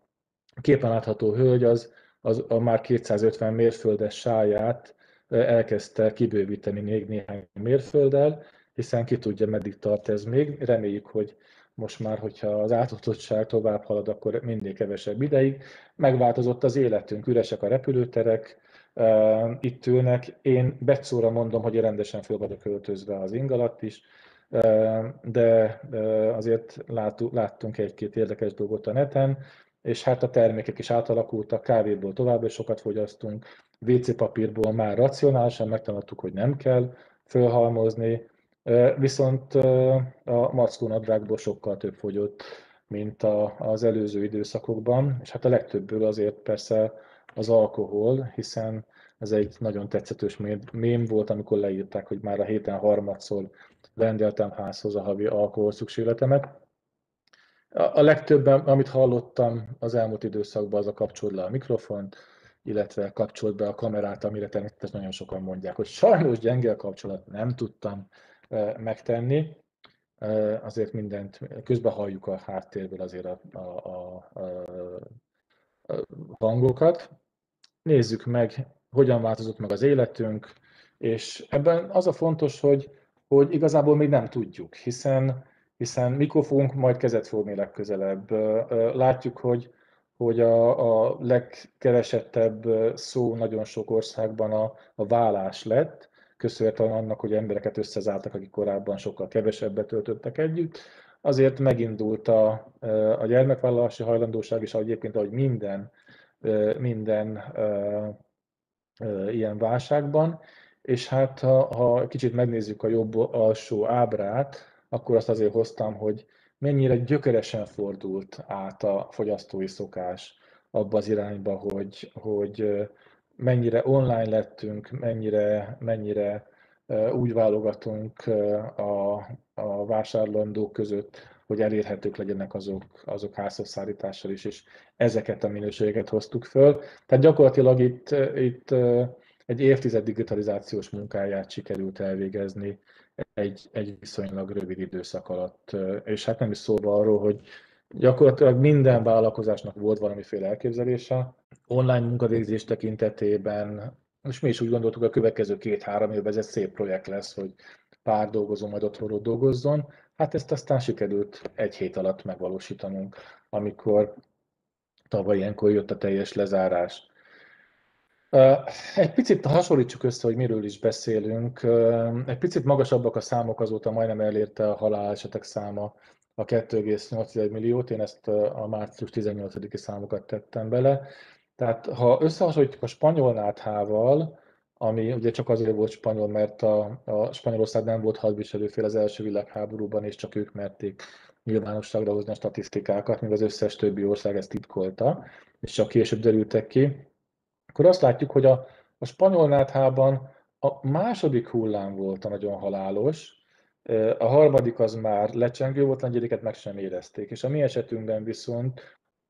képen látható hölgy az, az a már 250 mérföldes sáját elkezdte kibővíteni még néhány mérfölddel, hiszen ki tudja, meddig tart ez még. Reméljük, hogy most már, hogyha az átoltottság tovább halad, akkor mindig kevesebb ideig. Megváltozott az életünk, üresek a repülőterek, itt ülnek. Én Betszóra mondom, hogy rendesen föl vagyok költözve az ingalat is, de azért láttunk egy-két érdekes dolgot a neten, és hát a termékek is átalakultak, kávéból tovább is sokat fogyasztunk, WC papírból már racionálisan megtanultuk, hogy nem kell fölhalmozni, Viszont a mackó nadrágból sokkal több fogyott, mint az előző időszakokban, és hát a legtöbbből azért persze az alkohol, hiszen ez egy nagyon tetszetős mém volt, amikor leírták, hogy már a héten harmadszor rendeltem házhoz a havi alkohol szükségletemet. A legtöbben, amit hallottam az elmúlt időszakban, az a kapcsolt le a mikrofont, illetve kapcsolt be a kamerát, amire természetesen nagyon sokan mondják, hogy sajnos gyenge a kapcsolat, nem tudtam megtenni. Azért mindent, közben halljuk a háttérből azért a, a, a, a hangokat. Nézzük meg, hogyan változott meg az életünk, és ebben az a fontos, hogy, hogy igazából még nem tudjuk, hiszen, hiszen mikor fogunk majd kezet fogni legközelebb. Látjuk, hogy, hogy a, a legkeresettebb szó nagyon sok országban a, a vállás lett, köszönhetően annak, hogy embereket összezártak, akik korábban sokkal kevesebbet töltöttek együtt. Azért megindult a, a gyermekvállalási hajlandóság is, egyébként, ahogy minden, minden ilyen válságban, és hát ha, ha kicsit megnézzük a jobb alsó ábrát, akkor azt azért hoztam, hogy mennyire gyökeresen fordult át a fogyasztói szokás abba az irányba, hogy, hogy mennyire online lettünk, mennyire, mennyire úgy válogatunk a, a vásárlandók között, hogy elérhetők legyenek azok, azok házhoz szállítással is, és ezeket a minőségeket hoztuk föl. Tehát gyakorlatilag itt, itt egy évtized digitalizációs munkáját sikerült elvégezni egy, egy viszonylag rövid időszak alatt. És hát nem is szóba arról, hogy gyakorlatilag minden vállalkozásnak volt valamiféle elképzelése. Online munkavégzés tekintetében, és mi is úgy gondoltuk, a következő két-három évben ez egy szép projekt lesz, hogy pár dolgozó majd otthonról dolgozzon. Hát ezt aztán sikerült egy hét alatt megvalósítanunk, amikor tavaly ilyenkor jött a teljes lezárás. Egy picit hasonlítsuk össze, hogy miről is beszélünk. Egy picit magasabbak a számok, azóta majdnem elérte a halálesetek száma a 2,8 milliót. Én ezt a március 18-i számokat tettem bele. Tehát ha összehasonlítjuk a spanyol náthával, ami ugye csak azért volt spanyol, mert a, a Spanyolország nem volt hadviselőfél az első világháborúban, és csak ők merték nyilvánosságra hozni a statisztikákat, míg az összes többi ország ezt titkolta, és csak később derültek ki akkor azt látjuk, hogy a, a spanyol náthában a második hullám volt a nagyon halálos, a harmadik az már lecsengő volt, a negyediket meg sem érezték, és a mi esetünkben viszont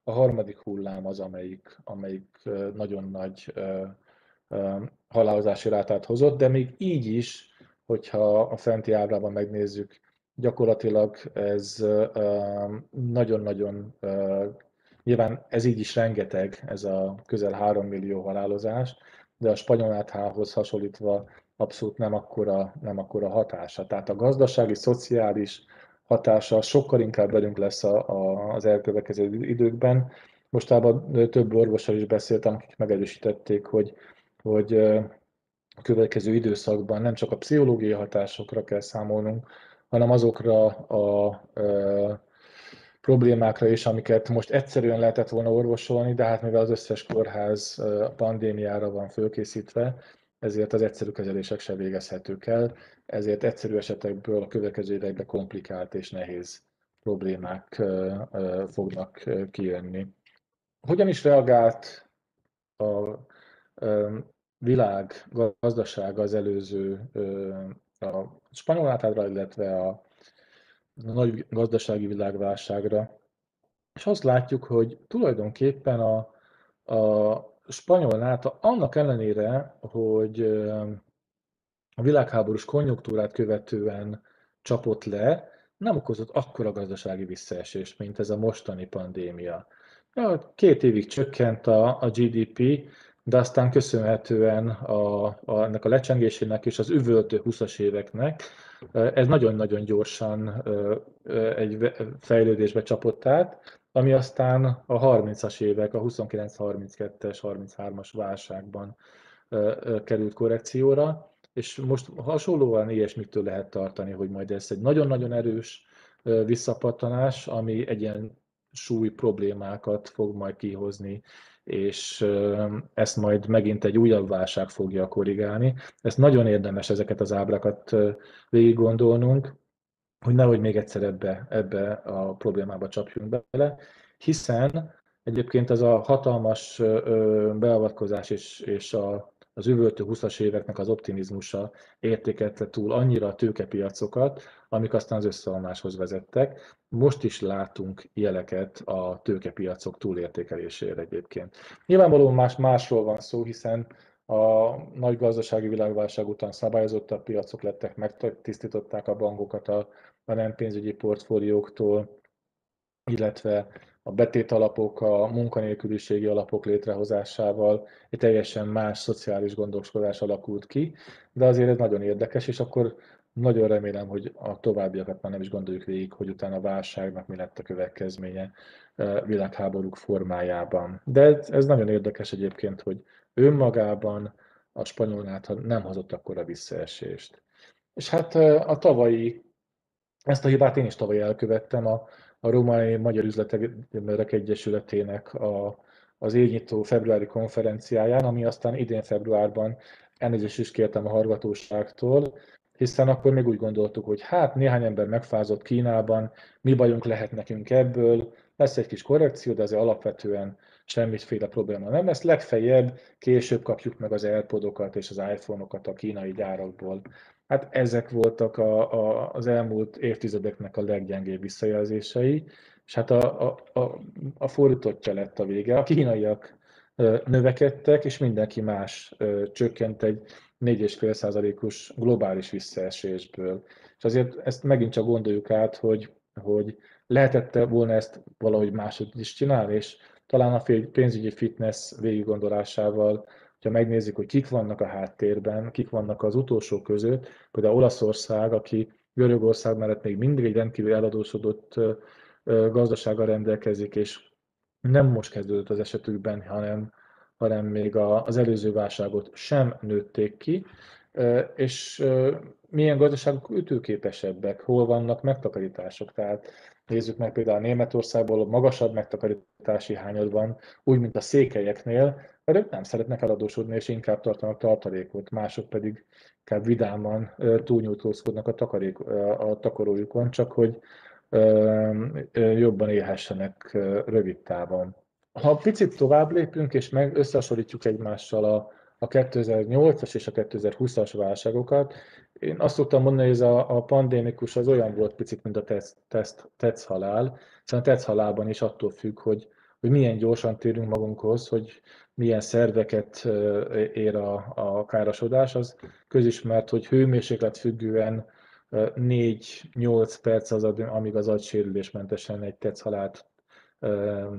a harmadik hullám az, amelyik, amelyik nagyon nagy halálozási rátát hozott, de még így is, hogyha a fenti ábrában megnézzük, gyakorlatilag ez nagyon-nagyon Nyilván ez így is rengeteg, ez a közel 3 millió halálozás, de a spanyol áthához hasonlítva abszolút nem akkora, nem akkora hatása. Tehát a gazdasági, szociális hatása sokkal inkább velünk lesz a, a, az elkövetkező időkben. Mostában több orvossal is beszéltem, akik megerősítették, hogy, hogy a következő időszakban nem csak a pszichológiai hatásokra kell számolnunk, hanem azokra a, a problémákra is, amiket most egyszerűen lehetett volna orvosolni, de hát mivel az összes kórház a pandémiára van fölkészítve, ezért az egyszerű kezelések se végezhetők el, ezért egyszerű esetekből a következő években komplikált és nehéz problémák fognak kijönni. Hogyan is reagált a világ gazdasága az előző a spanyol átádra, illetve a nagy gazdasági világválságra, és azt látjuk, hogy tulajdonképpen a, a spanyol NATO annak ellenére, hogy a világháborús konjunktúrát követően csapott le, nem okozott akkora gazdasági visszaesést, mint ez a mostani pandémia. Két évig csökkent a, a GDP, de aztán köszönhetően a, a, ennek a lecsengésének és az üvöltő 20-as éveknek ez nagyon-nagyon gyorsan egy fejlődésbe csapott át, ami aztán a 30-as évek, a 29-32-es, 33-as válságban került korrekcióra, és most hasonlóan ilyesmitől lehet tartani, hogy majd ez egy nagyon-nagyon erős visszapattanás, ami egy ilyen súly problémákat fog majd kihozni és ezt majd megint egy újabb válság fogja korrigálni. Ezt nagyon érdemes ezeket az ábrákat végig gondolnunk, hogy nehogy még egyszer ebbe, ebbe a problémába csapjunk bele, hiszen egyébként ez a hatalmas beavatkozás és, és a, az üvöltő 20-as éveknek az optimizmusa értékelte túl annyira a tőkepiacokat, amik aztán az összeomláshoz vezettek. Most is látunk jeleket a tőkepiacok túlértékelésére egyébként. Nyilvánvalóan más, másról van szó, hiszen a nagy gazdasági világválság után szabályozottabb piacok lettek, megtisztították a bankokat a, a nem pénzügyi portfólióktól, illetve a betétalapok, a munkanélküliségi alapok létrehozásával egy teljesen más szociális gondoskodás alakult ki, de azért ez nagyon érdekes, és akkor nagyon remélem, hogy a továbbiakat már nem is gondoljuk végig, hogy utána a válságnak mi lett a következménye világháborúk formájában. De ez, ez nagyon érdekes egyébként, hogy önmagában a spanyolnál nem hozott akkora visszaesést. És hát a tavalyi, ezt a hibát én is tavaly elkövettem, a, a Római Magyar Üzletek Egyesületének a, az évnyitó februári konferenciáján, ami aztán idén februárban elnézést is kértem a hallgatóságtól, hiszen akkor még úgy gondoltuk, hogy hát néhány ember megfázott Kínában, mi bajunk lehet nekünk ebből, lesz egy kis korrekció, de azért alapvetően semmiféle probléma nem lesz. Legfeljebb később kapjuk meg az AirPodokat és az iPhone-okat a kínai gyárakból. Hát ezek voltak a, a, az elmúlt évtizedeknek a leggyengébb visszajelzései, és hát a, a, a, a fordítottja lett a vége. A kínaiak növekedtek, és mindenki más csökkent egy 4,5%-os globális visszaesésből. És azért ezt megint csak gondoljuk át, hogy, hogy lehetette volna ezt valahogy máshogy is csinálni, és talán a pénzügyi fitness végiggondolásával, ha megnézzük, hogy kik vannak a háttérben, kik vannak az utolsó között, például Olaszország, aki Görögország mellett még mindig egy rendkívül eladósodott gazdasága rendelkezik, és nem most kezdődött az esetükben, hanem, hanem még az előző válságot sem nőtték ki, és milyen gazdaságok ütőképesebbek, hol vannak megtakarítások. Tehát nézzük meg például Németországból magasabb megtakarítási hányad van, úgy, mint a székelyeknél, mert ők nem szeretnek eladósodni, és inkább tartanak tartalékot, mások pedig inkább vidáman túlnyújtózkodnak a, takarék, a takarójukon, csak hogy jobban élhessenek rövid távon. Ha picit tovább lépünk, és meg összehasonlítjuk egymással a, a 2008-as és a 2020-as válságokat, én azt szoktam mondani, hogy ez a, a pandémikus az olyan volt picit, mint a teszt, teszt, tetsz halál, hiszen a tetsz halálban is attól függ, hogy, hogy milyen gyorsan térünk magunkhoz, hogy milyen szerveket ér a, a károsodás, az közismert, hogy hőmérséklet függően 4-8 perc az, amíg az agy sérülésmentesen egy tetsz halált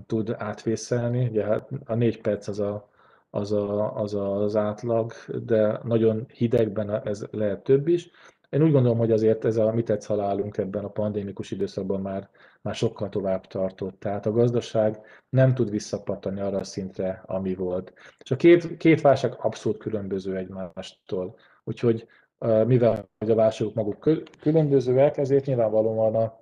tud átvészelni. Ugye hát a 4 perc az a, az, a, az az átlag, de nagyon hidegben ez lehet több is. Én úgy gondolom, hogy azért ez a mit halálunk ebben a pandémikus időszakban már, már sokkal tovább tartott. Tehát a gazdaság nem tud visszapatani arra a szintre, ami volt. És a két, két válság abszolút különböző egymástól. Úgyhogy mivel a válságok maguk különbözőek, ezért nyilvánvalóan a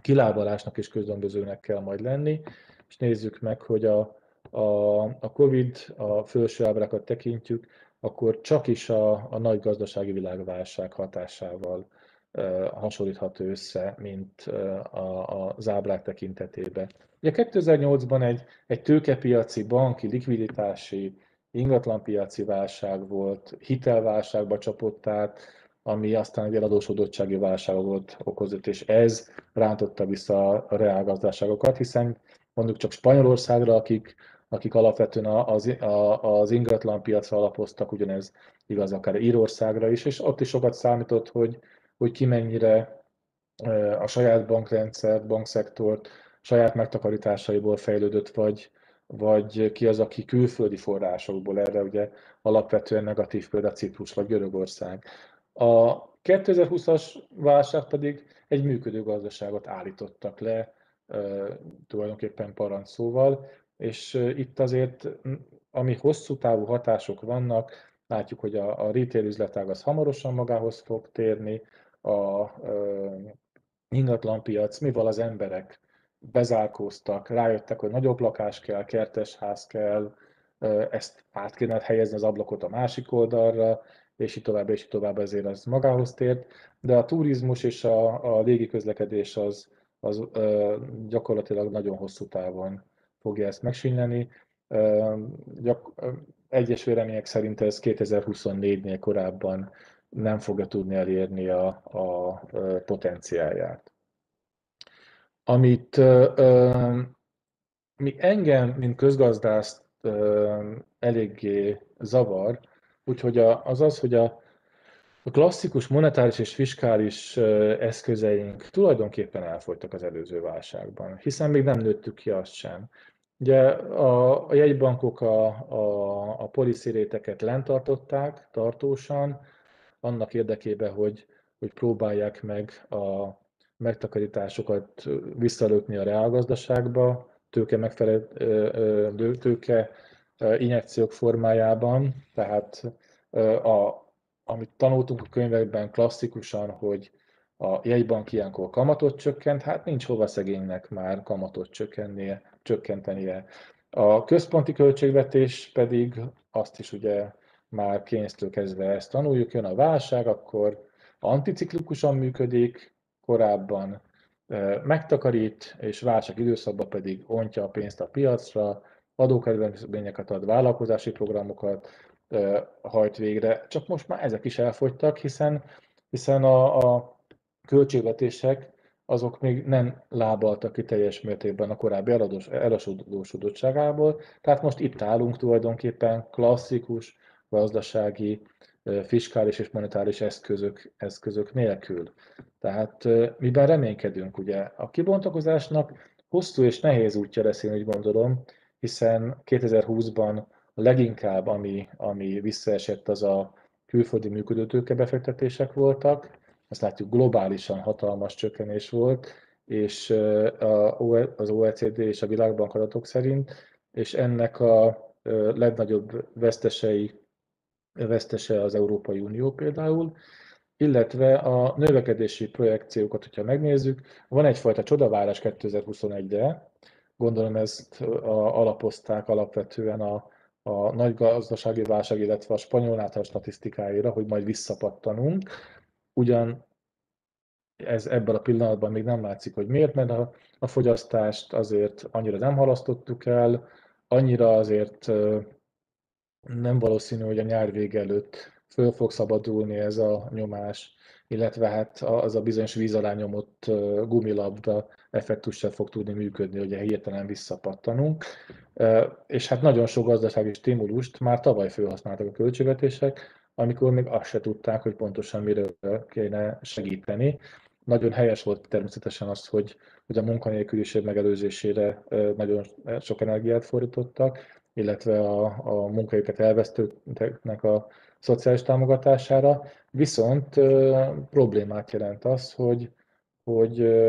kilábalásnak is különbözőnek kell majd lenni, és nézzük meg, hogy a, a, a COVID, a felső ábrákat tekintjük, akkor csak is a, a nagy gazdasági világválság hatásával uh, hasonlítható össze, mint uh, a, az ábrák tekintetében. Ugye 2008-ban egy, egy tőkepiaci, banki, likviditási, ingatlanpiaci válság volt, hitelválságba csapott át, ami aztán egy eladósodottsági válságot okozott, és ez rántotta vissza a reálgazdaságokat, hiszen mondjuk csak Spanyolországra, akik, akik alapvetően az, az ingatlan piacra alapoztak, ugyanez igaz akár Írországra is, és ott is sokat számított, hogy, hogy ki mennyire a saját bankrendszert, bankszektort, saját megtakarításaiból fejlődött, vagy, vagy ki az, aki külföldi forrásokból, erre ugye alapvetően negatív példa Ciprus vagy Görögország. A 2020-as válság pedig egy működő gazdaságot állítottak le, tulajdonképpen parancsszóval, és itt azért, ami hosszú távú hatások vannak, látjuk, hogy a, a retail üzletág az hamarosan magához fog térni, a ingatlanpiac, mivel az emberek bezárkóztak, rájöttek, hogy nagyobb lakás kell, kertes ház kell, ezt át kéne helyezni az ablakot a másik oldalra, és így tovább, és így tovább ezért az magához tért. De a turizmus és a, a légiközlekedés az, az ö, gyakorlatilag nagyon hosszú távon fogja ezt megsínleni. Gyak, egyes vélemények szerint ez 2024-nél korábban nem fogja tudni elérni a, a potenciáját. Amit mi engem, mint közgazdászt ö, eléggé zavar, úgyhogy az az, hogy a, a klasszikus monetáris és fiskális eszközeink tulajdonképpen elfogytak az előző válságban, hiszen még nem nőttük ki azt sem. Ugye a, a jegybankok a, a, a policy réteket lentartották tartósan, annak érdekében, hogy, hogy próbálják meg a megtakarításokat visszalökni a reálgazdaságba, tőke megfelelő tőke injekciók formájában, tehát a, amit tanultunk a könyvekben klasszikusan, hogy a jegybank ilyenkor kamatot csökkent, hát nincs hova szegénynek már kamatot csökkennie, csökkentenie. A központi költségvetés pedig azt is ugye már kényeztől kezdve ezt tanuljuk, jön a válság, akkor anticiklikusan működik, korábban megtakarít, és válság időszakban pedig ontja a pénzt a piacra, adókedvezményeket ad, vállalkozási programokat hajt végre, csak most már ezek is elfogytak, hiszen, hiszen a, a költségvetések azok még nem lábaltak ki teljes mértékben a korábbi eladósodottságából, tehát most itt állunk tulajdonképpen klasszikus gazdasági, fiskális és monetáris eszközök, eszközök nélkül. Tehát miben reménykedünk, ugye? A kibontakozásnak hosszú és nehéz útja lesz, én úgy gondolom, hiszen 2020-ban a leginkább, ami, ami visszaesett, az a külföldi működőtőke befektetések voltak, azt látjuk globálisan hatalmas csökkenés volt, és az OECD és a Világbank adatok szerint, és ennek a legnagyobb vesztesei, vesztese az Európai Unió például, illetve a növekedési projekciókat, hogyha megnézzük, van egyfajta csodavárás 2021-re, gondolom ezt alapozták alapvetően a, a nagy gazdasági válság, illetve a spanyol által statisztikáira, hogy majd visszapattanunk. Ugyan ez ebben a pillanatban még nem látszik, hogy miért, mert a, a fogyasztást azért annyira nem halasztottuk el, annyira azért nem valószínű, hogy a nyár vége előtt föl fog szabadulni ez a nyomás, illetve hát az a bizonyos víz alá nyomott gumilabda effektus sem fog tudni működni, hogy hirtelen visszapattanunk. És hát nagyon sok gazdasági stimulust már tavaly felhasználtak a költségvetések, amikor még azt se tudták, hogy pontosan miről kéne segíteni. Nagyon helyes volt természetesen az, hogy, hogy a munkanélküliség megelőzésére nagyon sok energiát fordítottak, illetve a, a munkahelyüket elvesztőknek a szociális támogatására, viszont problémát jelent az, hogy, hogy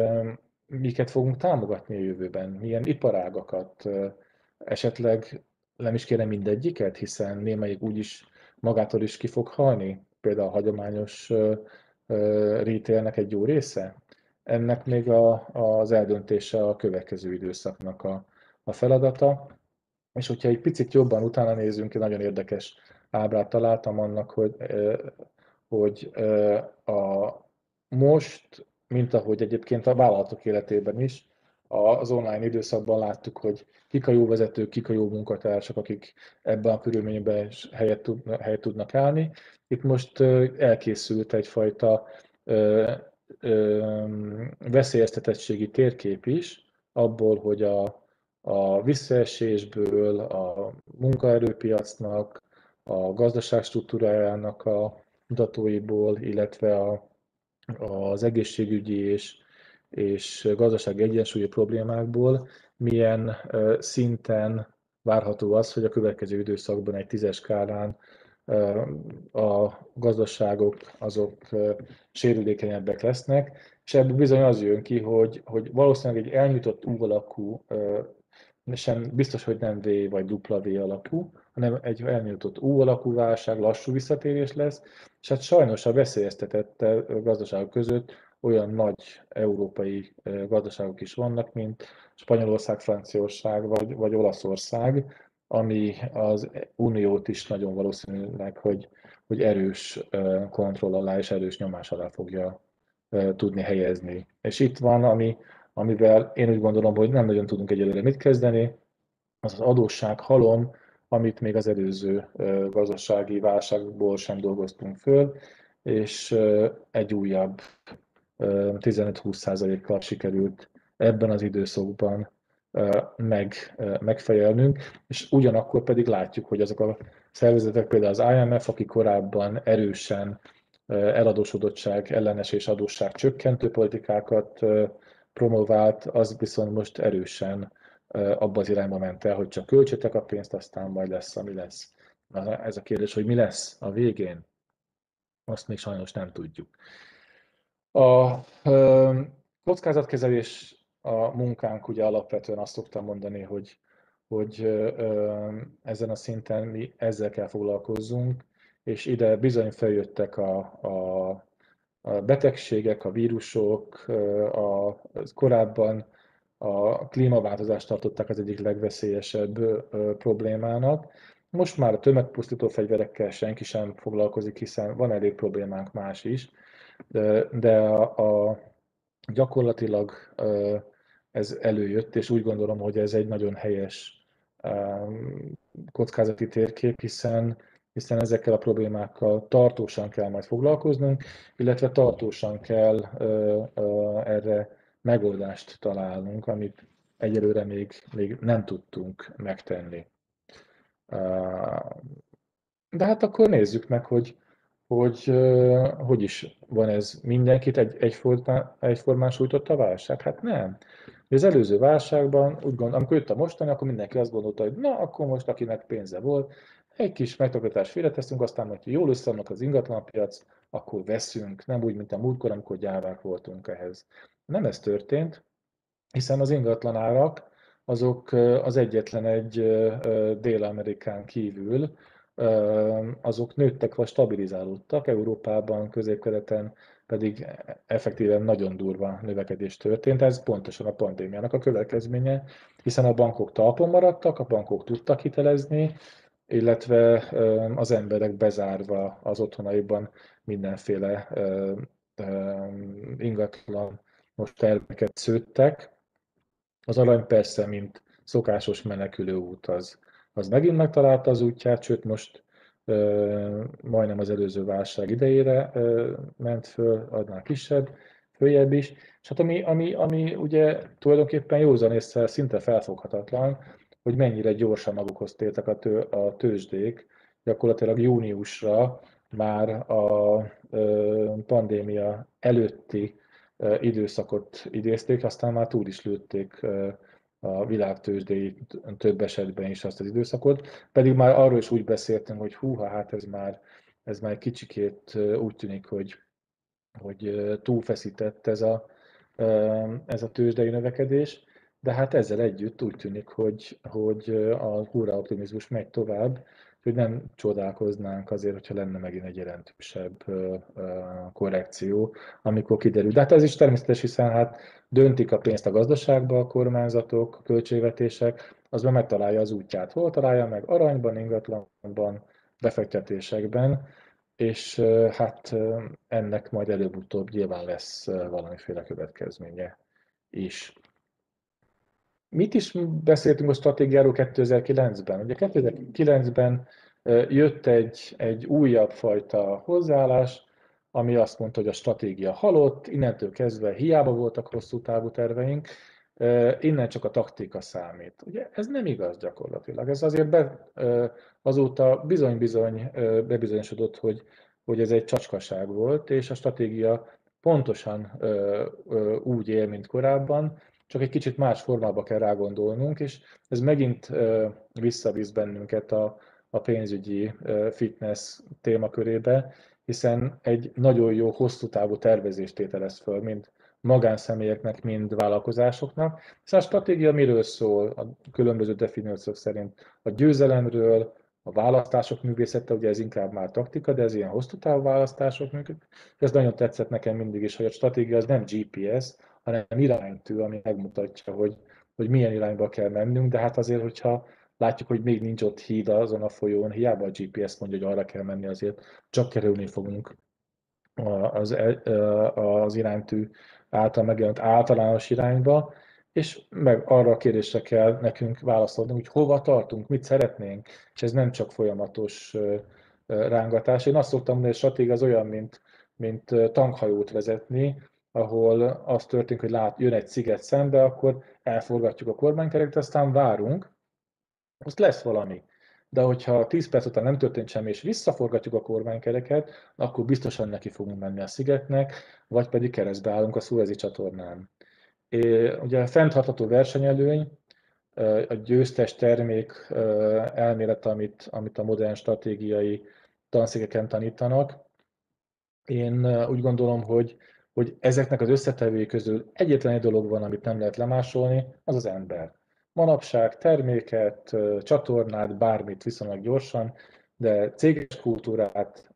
miket fogunk támogatni a jövőben, milyen iparágakat, esetleg nem is kérem mindegyiket, hiszen némelyik úgyis magától is ki fog halni, például a hagyományos retailnek egy jó része. Ennek még a, az eldöntése a következő időszaknak a, a feladata. És hogyha egy picit jobban utána nézünk, egy nagyon érdekes ábrát találtam annak, hogy, hogy a most, mint ahogy egyébként a vállalatok életében is, az online időszakban láttuk, hogy kik a jó vezetők, kik a jó munkatársak, akik ebben a körülményben helyet, tud, helyet tudnak állni. Itt most elkészült egyfajta veszélyeztetettségi térkép is, abból, hogy a, a visszaesésből, a munkaerőpiacnak, a gazdaság struktúrájának a mutatóiból, illetve a, az egészségügyi és, és gazdasági egyensúlyi problémákból milyen szinten várható az, hogy a következő időszakban egy tízes skálán a gazdaságok azok sérülékenyebbek lesznek, és ebből bizony az jön ki, hogy, hogy valószínűleg egy elnyújtott U alakú, sem biztos, hogy nem V vagy dupla V alakú, hanem egy elnyújtott U alakú válság, lassú visszatérés lesz, és hát sajnos a veszélyeztetett gazdaságok között olyan nagy európai gazdaságok is vannak, mint Spanyolország, Franciaország vagy, vagy Olaszország, ami az uniót is nagyon valószínűleg, hogy, hogy erős kontroll alá és erős nyomás alá fogja tudni helyezni. És itt van, ami, amivel én úgy gondolom, hogy nem nagyon tudunk egyelőre mit kezdeni, az az adósság halom, amit még az előző gazdasági válságból sem dolgoztunk föl, és egy újabb 15-20%-kal sikerült ebben az időszakban meg, megfejelnünk, és ugyanakkor pedig látjuk, hogy azok a szervezetek, például az IMF, aki korábban erősen eladósodottság ellenes és adósság csökkentő politikákat promovált, az viszont most erősen abba az irányba ment el, hogy csak költsétek a pénzt, aztán majd lesz, ami lesz. Ez a kérdés, hogy mi lesz a végén, azt még sajnos nem tudjuk. A kockázatkezelés a munkánk ugye alapvetően azt szoktam mondani, hogy, hogy ezen a szinten mi ezzel kell foglalkozzunk, és ide bizony feljöttek a, a, a betegségek, a vírusok, a, korábban a klímaváltozást tartották az egyik legveszélyesebb problémának. Most már a tömegpusztító fegyverekkel senki sem foglalkozik, hiszen van elég problémánk más is, de, de a, a, gyakorlatilag ez előjött, és úgy gondolom, hogy ez egy nagyon helyes kockázati térkép, hiszen, hiszen ezekkel a problémákkal tartósan kell majd foglalkoznunk, illetve tartósan kell erre megoldást találnunk, amit egyelőre még, még nem tudtunk megtenni. De hát akkor nézzük meg, hogy hogy hogy is van ez mindenkit egy, egyformán, egyformán sújtott a válság? Hát nem. Az előző válságban, úgy gondolom, amikor jött a mostani, akkor mindenki azt gondolta, hogy na, akkor most akinek pénze volt, egy kis megtakarítást félreteszünk, aztán, hogyha jól összeadnak az ingatlanpiac, akkor veszünk, nem úgy, mint a múltkor, amikor gyávák voltunk ehhez. Nem ez történt, hiszen az ingatlanárak azok az egyetlen egy Dél-Amerikán kívül, azok nőttek vagy stabilizálódtak, Európában, középkeleten pedig effektíven nagyon durva növekedés történt. Ez pontosan a pandémiának a következménye, hiszen a bankok talpon maradtak, a bankok tudtak hitelezni, illetve az emberek bezárva az otthonaiban mindenféle ingatlan most terveket szőttek. Az arany persze, mint szokásos menekülő út, az, az megint megtalálta az útját, sőt most majdnem az előző válság idejére ment föl, adnál kisebb, följebb is. És hát ami, ami, ami ugye tulajdonképpen józan észre szinte felfoghatatlan, hogy mennyire gyorsan magukhoz tértek a, tő, a tőzsdék, gyakorlatilag júniusra már a pandémia előtti időszakot idézték, aztán már túl is lőtték a világtőzsdei több esetben is azt az időszakot, pedig már arról is úgy beszéltünk, hogy húha, hát ez már, ez már kicsikét úgy tűnik, hogy, hogy túlfeszített ez a, ez a tőzsdei növekedés, de hát ezzel együtt úgy tűnik, hogy, hogy a hurra optimizmus megy tovább, hogy nem csodálkoznánk azért, hogyha lenne megint egy jelentősebb korrekció, amikor kiderül. De hát ez is természetes, hiszen hát döntik a pénzt a gazdaságba a kormányzatok, a költségvetések, az megtalálja az útját. Hol találja meg? Aranyban, ingatlanban, befektetésekben, és hát ennek majd előbb-utóbb nyilván lesz valamiféle következménye is. Mit is beszéltünk a stratégiáról 2009-ben? Ugye 2009-ben jött egy, egy újabb fajta hozzáállás, ami azt mondta, hogy a stratégia halott, innentől kezdve hiába voltak hosszú távú terveink, innen csak a taktika számít. Ugye ez nem igaz gyakorlatilag. Ez azért be, azóta bizony-bizony bebizonyosodott, hogy, hogy ez egy csacskaság volt, és a stratégia pontosan úgy él, mint korábban, csak egy kicsit más formába kell rágondolnunk, és ez megint visszavisz bennünket a, a pénzügyi fitness témakörébe, hiszen egy nagyon jó hosszú távú tervezést tételez föl, mind magánszemélyeknek, mind vállalkozásoknak. Hiszen a stratégia miről szól a különböző definíciók szerint? A győzelemről, a választások művészete, ugye ez inkább már taktika, de ez ilyen hosszú távú választások működik. Ez nagyon tetszett nekem mindig is, hogy a stratégia az nem GPS, hanem iránytű, ami megmutatja, hogy, hogy milyen irányba kell mennünk, de hát azért, hogyha látjuk, hogy még nincs ott híd azon a folyón, hiába a GPS mondja, hogy arra kell menni, azért csak kerülni fogunk az, e, az iránytű által megjelent általános irányba, és meg arra a kérdésre kell nekünk válaszolni, hogy hova tartunk, mit szeretnénk, és ez nem csak folyamatos rángatás. Én azt szoktam mondani, hogy stratégia az olyan, mint, mint tankhajót vezetni, ahol az történik, hogy lát, jön egy sziget szembe, akkor elforgatjuk a kormánykereket, aztán várunk, azt lesz valami. De hogyha 10 perc után nem történt semmi, és visszaforgatjuk a kormánykereket, akkor biztosan neki fogunk menni a szigetnek, vagy pedig keresztbe állunk a Suezi csatornán. É, ugye a fenntartható versenyelőny, a győztes termék elmélet, amit, amit a modern stratégiai tanszékeken tanítanak. Én úgy gondolom, hogy hogy ezeknek az összetevői közül egyetlen egy dolog van, amit nem lehet lemásolni, az az ember. Manapság terméket, csatornát, bármit viszonylag gyorsan, de céges kultúrát,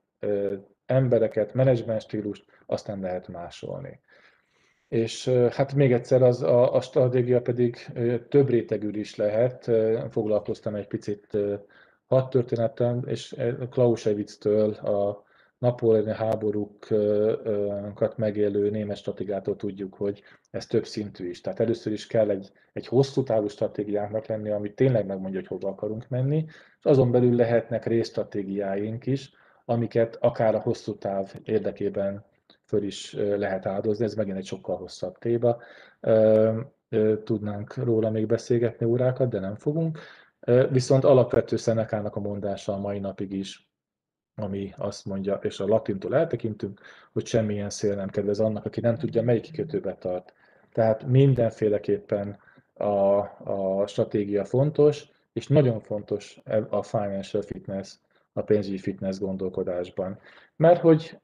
embereket, menedzsment stílust azt nem lehet másolni. És hát még egyszer az, a, a stratégia pedig több rétegű is lehet. Foglalkoztam egy picit hat történetem, és Clausewitz-től a napóleoni háborúkat megélő német stratégiától tudjuk, hogy ez több szintű is. Tehát először is kell egy, egy hosszú távú stratégiának lenni, ami tényleg megmondja, hogy hova akarunk menni, és azon belül lehetnek részstratégiáink is, amiket akár a hosszú táv érdekében föl is lehet áldozni, ez megint egy sokkal hosszabb téma. Tudnánk róla még beszélgetni órákat, de nem fogunk. Viszont alapvető Szenekának a mondása a mai napig is ami azt mondja, és a latintól eltekintünk, hogy semmilyen szél nem kedvez annak, aki nem tudja, melyik kikötőbe tart. Tehát mindenféleképpen a, a stratégia fontos, és nagyon fontos a financial fitness, a pénzügyi fitness gondolkodásban. Mert hogy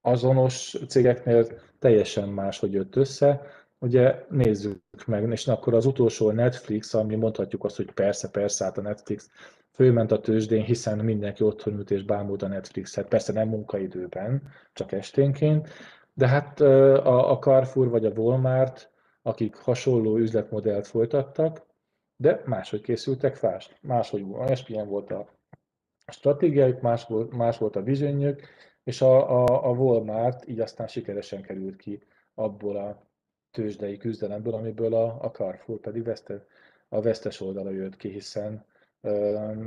azonos cégeknél teljesen más, hogy jött össze. Ugye nézzük meg, és akkor az utolsó Netflix, ami mondhatjuk azt, hogy persze, persze, hát a Netflix fölment a tőzsdén, hiszen mindenki otthon ült és bámult a Netflixet, persze nem munkaidőben, csak esténként, de hát a, a Carrefour vagy a Walmart, akik hasonló üzletmodellt folytattak, de máshogy készültek fást, máshogy olyasmilyen volt a stratégiájuk, más volt, más volt a visionjük, és a, a, a Walmart így aztán sikeresen került ki abból a tőzsdei küzdelemből, amiből a, a Carrefour pedig veszte, a vesztes oldala jött ki, hiszen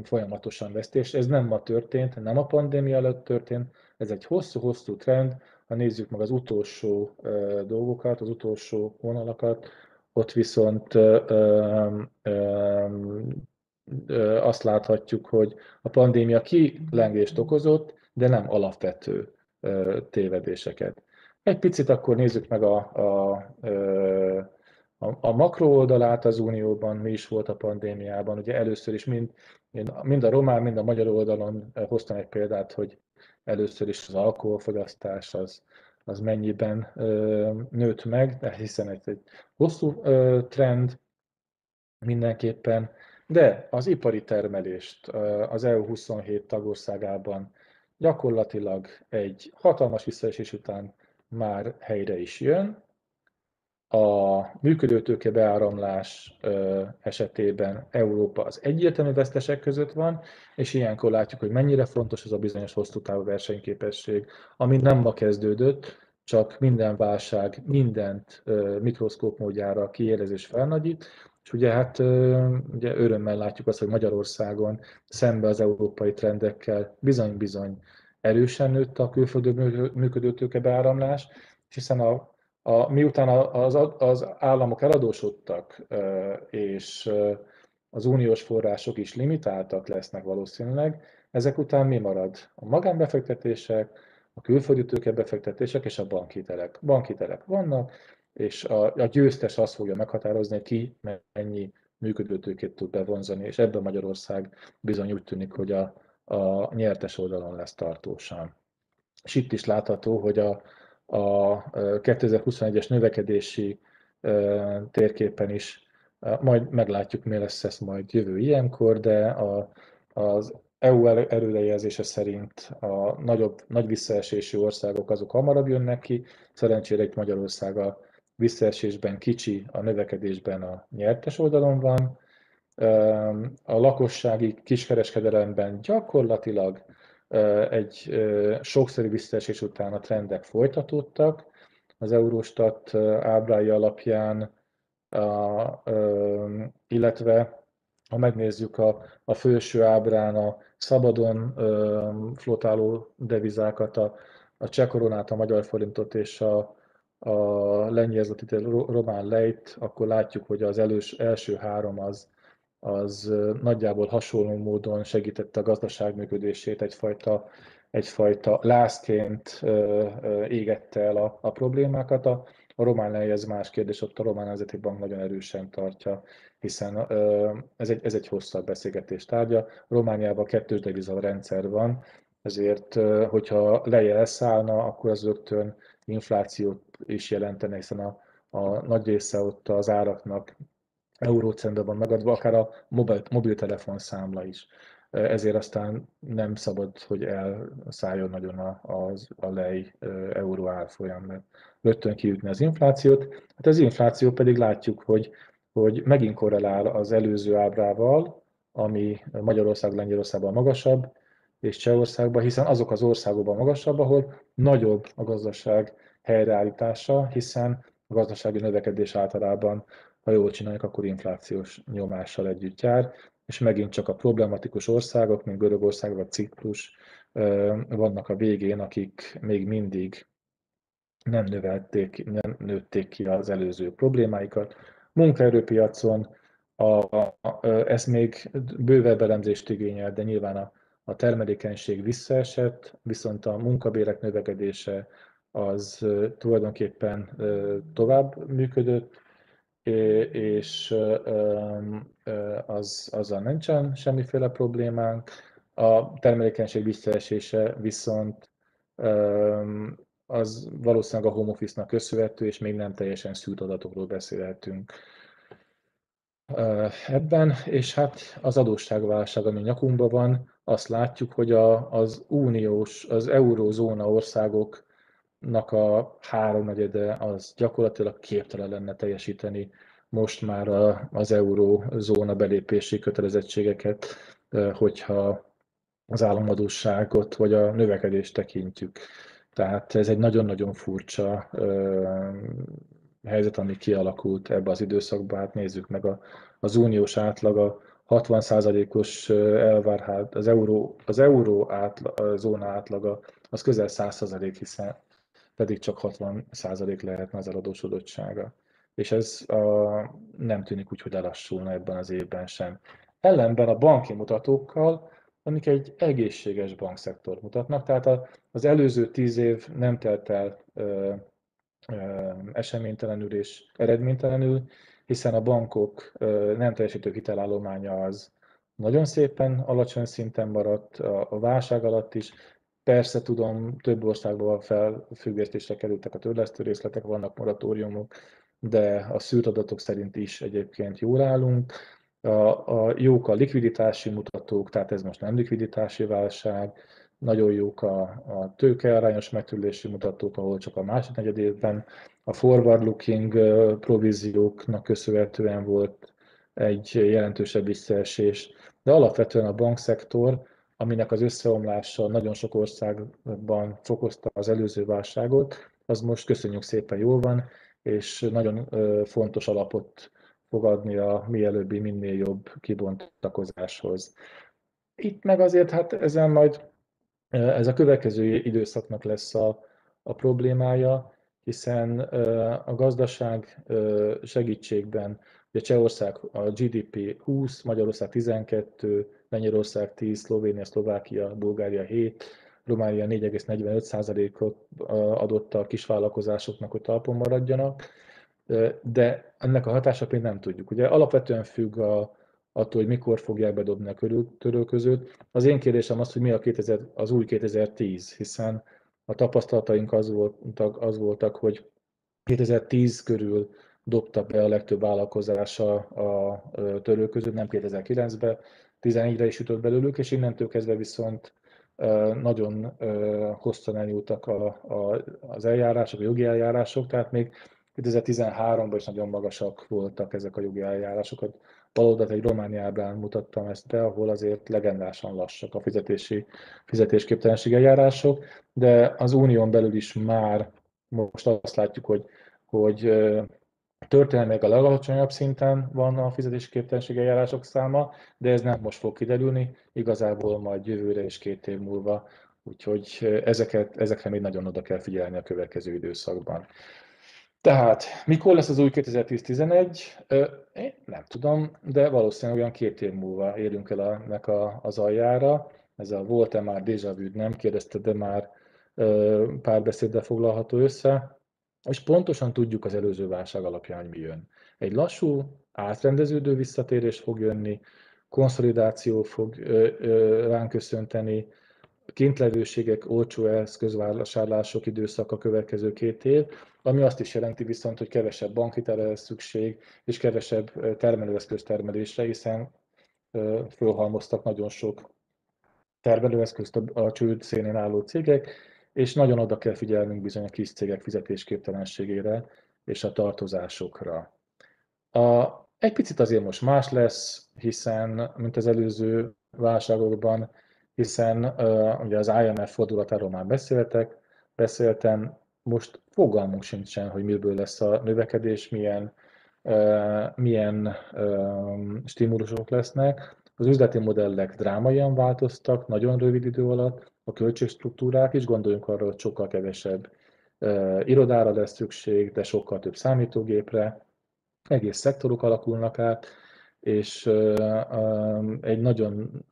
folyamatosan vesztés. Ez nem ma történt, nem a pandémia előtt történt, ez egy hosszú-hosszú trend. Ha nézzük meg az utolsó dolgokat, az utolsó vonalakat, ott viszont azt láthatjuk, hogy a pandémia kilengést okozott, de nem alapvető tévedéseket. Egy picit akkor nézzük meg a, a, a, a makro oldalát az Unióban, mi is volt a pandémiában. Ugye először is mind, mind a román, mind a magyar oldalon hoztam egy példát, hogy először is az alkoholfogyasztás az, az mennyiben ö, nőtt meg, de hiszen ez egy hosszú ö, trend mindenképpen, de az ipari termelést az EU 27 tagországában gyakorlatilag egy hatalmas visszaesés után már helyre is jön. A működőtőke beáramlás esetében Európa az egyértelmű vesztesek között van, és ilyenkor látjuk, hogy mennyire fontos ez a bizonyos hosszú távú versenyképesség, ami nem ma kezdődött, csak minden válság mindent mikroszkóp módjára kiélez és felnagyít, és ugye hát ugye örömmel látjuk azt, hogy Magyarországon szembe az európai trendekkel bizony-bizony erősen nőtt a külföldi működő tőke beáramlás, hiszen a, a, miután az, az államok eladósodtak, és az uniós források is limitáltak lesznek valószínűleg, ezek után mi marad? A magánbefektetések, a külföldi tőkebefektetések és a bankhitelek. Bankhitelek vannak, és a, a győztes azt fogja meghatározni, ki mennyi működőtőkét tud bevonzani, és ebben Magyarország bizony úgy tűnik, hogy a, a nyertes oldalon lesz tartósan. És itt is látható, hogy a, a 2021-es növekedési térképen is majd meglátjuk, mi lesz ez majd jövő ilyenkor, de a, az EU erőrejelzése szerint a nagyobb, nagy visszaesésű országok azok hamarabb jönnek ki, szerencsére itt Magyarország a visszaesésben kicsi, a növekedésben a nyertes oldalon van. A lakossági kiskereskedelemben gyakorlatilag egy sokszerű visszaesés után a trendek folytatódtak. Az Eurostat ábrái alapján, illetve ha megnézzük a, a felső ábrán a szabadon flotáló devizákat, a, a cseh koronát, a magyar forintot és a, a lengyel román lejt, akkor látjuk, hogy az elős, első három az, az nagyjából hasonló módon segítette a gazdaság működését, egyfajta, egyfajta lázként égette el a, a problémákat. A, a román ez más kérdés, ott a Román Nemzeti Bank nagyon erősen tartja, hiszen ez egy, ez egy hosszabb beszélgetés tárgya. Romániában kettős deviza rendszer van, ezért, hogyha leje elszállna, akkor az rögtön inflációt is jelentene, hiszen a, a nagy része ott az áraknak eurócentben van megadva, akár a mobil, mobiltelefon számla is. Ezért aztán nem szabad, hogy elszálljon nagyon a, a, a lej euró árfolyam, mert rögtön kiütni az inflációt. Hát az infláció pedig látjuk, hogy, hogy megint korrelál az előző ábrával, ami Magyarország, Lengyelországban magasabb, és Csehországban, hiszen azok az országokban magasabb, ahol nagyobb a gazdaság helyreállítása, hiszen a gazdasági növekedés általában, ha jól csináljuk, akkor inflációs nyomással együtt jár, és megint csak a problematikus országok, mint Görögország vagy Ciprus vannak a végén, akik még mindig nem növelték, nem nőtték ki az előző problémáikat. Munkaerőpiacon a, a, ez még bővebb elemzést igényel, de nyilván a, a termelékenység visszaesett, viszont a munkabérek növekedése az tulajdonképpen tovább működött, és az, azzal nincsen semmiféle problémánk. A termelékenység visszaesése viszont az valószínűleg a home office-nak köszönhető, és még nem teljesen szűrt adatokról beszélhetünk ebben, és hát az adósságválság, ami nyakunkban van, azt látjuk, hogy a, az uniós, az eurózóna országoknak a háromnegyede az gyakorlatilag képtelen lenne teljesíteni most már a, az eurózóna belépési kötelezettségeket, hogyha az államadóságot vagy a növekedést tekintjük. Tehát ez egy nagyon-nagyon furcsa helyzet, ami kialakult ebbe az időszakba. Hát nézzük meg a, az uniós átlaga, 60%-os elvárhat, az euró, az euró átla, zóna átlaga, az közel 100%, hiszen pedig csak 60% lehetne az eladósodottsága. És ez a, nem tűnik úgy, hogy lelassulna ebben az évben sem. Ellenben a banki mutatókkal, amik egy egészséges bankszektor mutatnak, tehát az előző tíz év nem telt el eseménytelenül és eredménytelenül, hiszen a bankok nem teljesítő hitelállománya az nagyon szépen alacsony szinten maradt a válság alatt is. Persze tudom, több országban felfüggesztésre kerültek a törlesztő részletek, vannak moratóriumok, de a szűrt adatok szerint is egyébként jól állunk. A, a jók a likviditási mutatók, tehát ez most nem likviditási válság, nagyon jók a, a tőkearányos megtűrési mutatók, ahol csak a második évben a forward looking provízióknak köszönhetően volt egy jelentősebb visszaesés, de alapvetően a bankszektor, aminek az összeomlása nagyon sok országban fokozta az előző válságot, az most köszönjük szépen jól van, és nagyon fontos alapot fogadni a mielőbbi, minél jobb kibontakozáshoz. Itt meg azért hát ezen majd ez a következő időszaknak lesz a, a problémája, hiszen a gazdaság segítségben, ugye Csehország a GDP 20, Magyarország 12, Lengyelország 10, Szlovénia, Szlovákia, Bulgária 7, Románia 4,45%-ot adott a kisvállalkozásoknak, hogy talpon maradjanak, de ennek a hatását még nem tudjuk. Ugye alapvetően függ a, attól, hogy mikor fogják bedobni a törölközőt. Az én kérdésem az, hogy mi a 2000, az új 2010, hiszen a tapasztalataink az voltak, az voltak, hogy 2010 körül dobta be a legtöbb vállalkozása a törölközőt, nem 2009-ben, 14-re is jutott belőlük, és innentől kezdve viszont nagyon hosszan elnyúltak a, a, az eljárások, a jogi eljárások, tehát még 2013-ban is nagyon magasak voltak ezek a jogi eljárások. Baloldalt egy Romániában mutattam ezt be, ahol azért legendásan lassak a fizetési, fizetésképtelenség eljárások, de az unión belül is már most azt látjuk, hogy, hogy történelmileg a legalacsonyabb szinten van a fizetésképtelenség eljárások száma, de ez nem most fog kiderülni, igazából majd jövőre és két év múlva, úgyhogy ezeket, ezekre még nagyon oda kell figyelni a következő időszakban. Tehát mikor lesz az új 2010-11? Én nem tudom, de valószínűleg olyan két év múlva érünk el ennek a, az aljára. Ez a volt-e már déjà vu, nem kérdezte, de már párbeszéddel foglalható össze. És pontosan tudjuk az előző válság alapján, mi jön. Egy lassú, átrendeződő visszatérés fog jönni, konszolidáció fog ránk köszönteni, kintlevőségek, olcsó eszközvásárlások időszak a következő két év, ami azt is jelenti viszont, hogy kevesebb bankhitelre lesz szükség, és kevesebb termelőeszköz termelésre, hiszen fölhalmoztak nagyon sok termelőeszközt a csőd szénén álló cégek, és nagyon oda kell figyelnünk bizony a kis cégek fizetésképtelenségére és a tartozásokra. A, egy picit azért most más lesz, hiszen, mint az előző válságokban, hiszen uh, ugye az IMF fordulatáról már beszéltek, beszéltem, most fogalmunk sincsen, hogy miből lesz a növekedés, milyen, uh, milyen uh, stimulusok lesznek. Az üzleti modellek drámaian változtak, nagyon rövid idő alatt, a költségstruktúrák is, gondoljunk arra, hogy sokkal kevesebb irodára lesz szükség, de sokkal több számítógépre, egész szektorok alakulnak át, és egy nagyon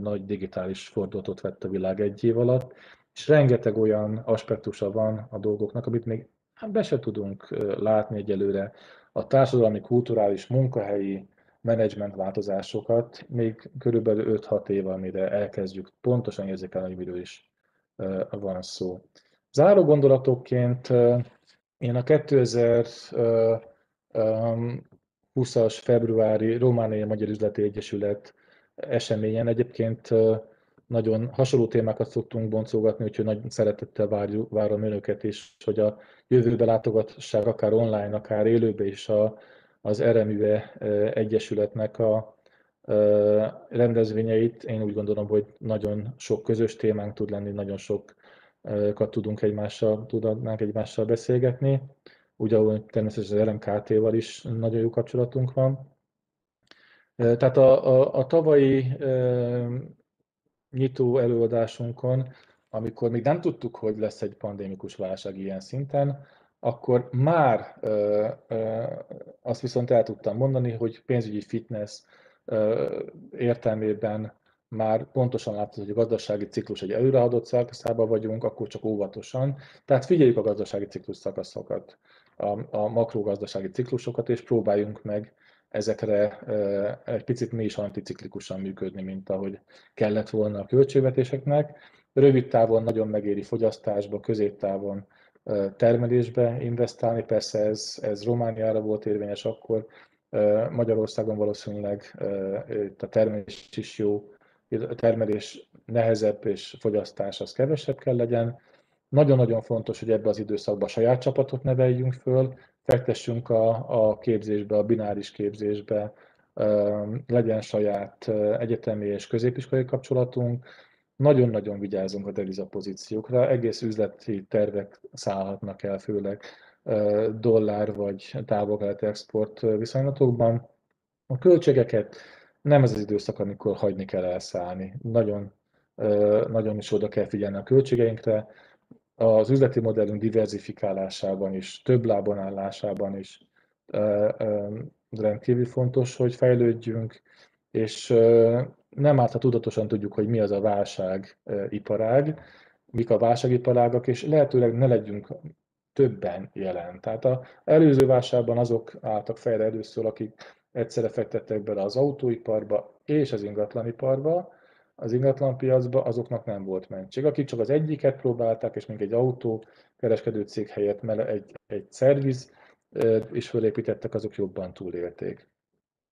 nagy digitális fordulatot vett a világ egy év alatt, és rengeteg olyan aspektusa van a dolgoknak, amit még be se tudunk látni egyelőre. a társadalmi, kulturális, munkahelyi menedzsment változásokat még körülbelül 5-6 év, amire elkezdjük pontosan érzékelni, hogy miről is van szó. Záró gondolatokként én a 2020-as februári Romániai Magyar Üzleti Egyesület eseményen egyébként nagyon hasonló témákat szoktunk boncolgatni, úgyhogy nagy szeretettel várjuk, várom önöket is, hogy a jövőbe látogassák akár online, akár élőbe is a, az RMÜE Egyesületnek a rendezvényeit. Én úgy gondolom, hogy nagyon sok közös témánk tud lenni, nagyon sokat tudunk egymással, tudnánk egymással beszélgetni. Úgy, ahol természetesen az RMKT-val is nagyon jó kapcsolatunk van. Tehát a, a, a tavalyi nyitó előadásunkon, amikor még nem tudtuk, hogy lesz egy pandémikus válság ilyen szinten, akkor már ö, ö, azt viszont el tudtam mondani, hogy pénzügyi fitness ö, értelmében már pontosan látod, hogy a gazdasági ciklus egy előreadott szakaszában vagyunk, akkor csak óvatosan. Tehát figyeljük a gazdasági ciklus szakaszokat, a, a makrogazdasági ciklusokat, és próbáljunk meg ezekre egy picit mi is anticiklikusan működni, mint ahogy kellett volna a költségvetéseknek. Rövid távon nagyon megéri fogyasztásba, középtávon termelésbe investálni, persze ez, ez Romániára volt érvényes akkor, Magyarországon valószínűleg a termelés is jó, a termelés nehezebb és fogyasztás az kevesebb kell legyen. Nagyon-nagyon fontos, hogy ebbe az időszakban saját csapatot neveljünk föl, fektessünk a, a képzésbe, a bináris képzésbe, legyen saját egyetemi és középiskolai kapcsolatunk, nagyon-nagyon vigyázunk a devizapozíciókra, egész üzleti tervek szállhatnak el, főleg dollár vagy távol export viszonylatokban. A költségeket nem ez az időszak, amikor hagyni kell elszállni. Nagyon, nagyon is oda kell figyelni a költségeinkre, az üzleti modellünk diversifikálásában is, több lábon állásában is rendkívül fontos, hogy fejlődjünk, és nem árt, ha tudatosan tudjuk, hogy mi az a válság iparág, mik a válságiparágak, és lehetőleg ne legyünk többen jelen. Tehát az előző válságban azok álltak fejre először, akik egyszerre fektettek bele az autóiparba és az ingatlaniparba, az ingatlanpiacba, azoknak nem volt mentség. Akik csak az egyiket próbálták, és még egy autó kereskedő cég helyett egy, egy szerviz is fölépítettek, azok jobban túlélték.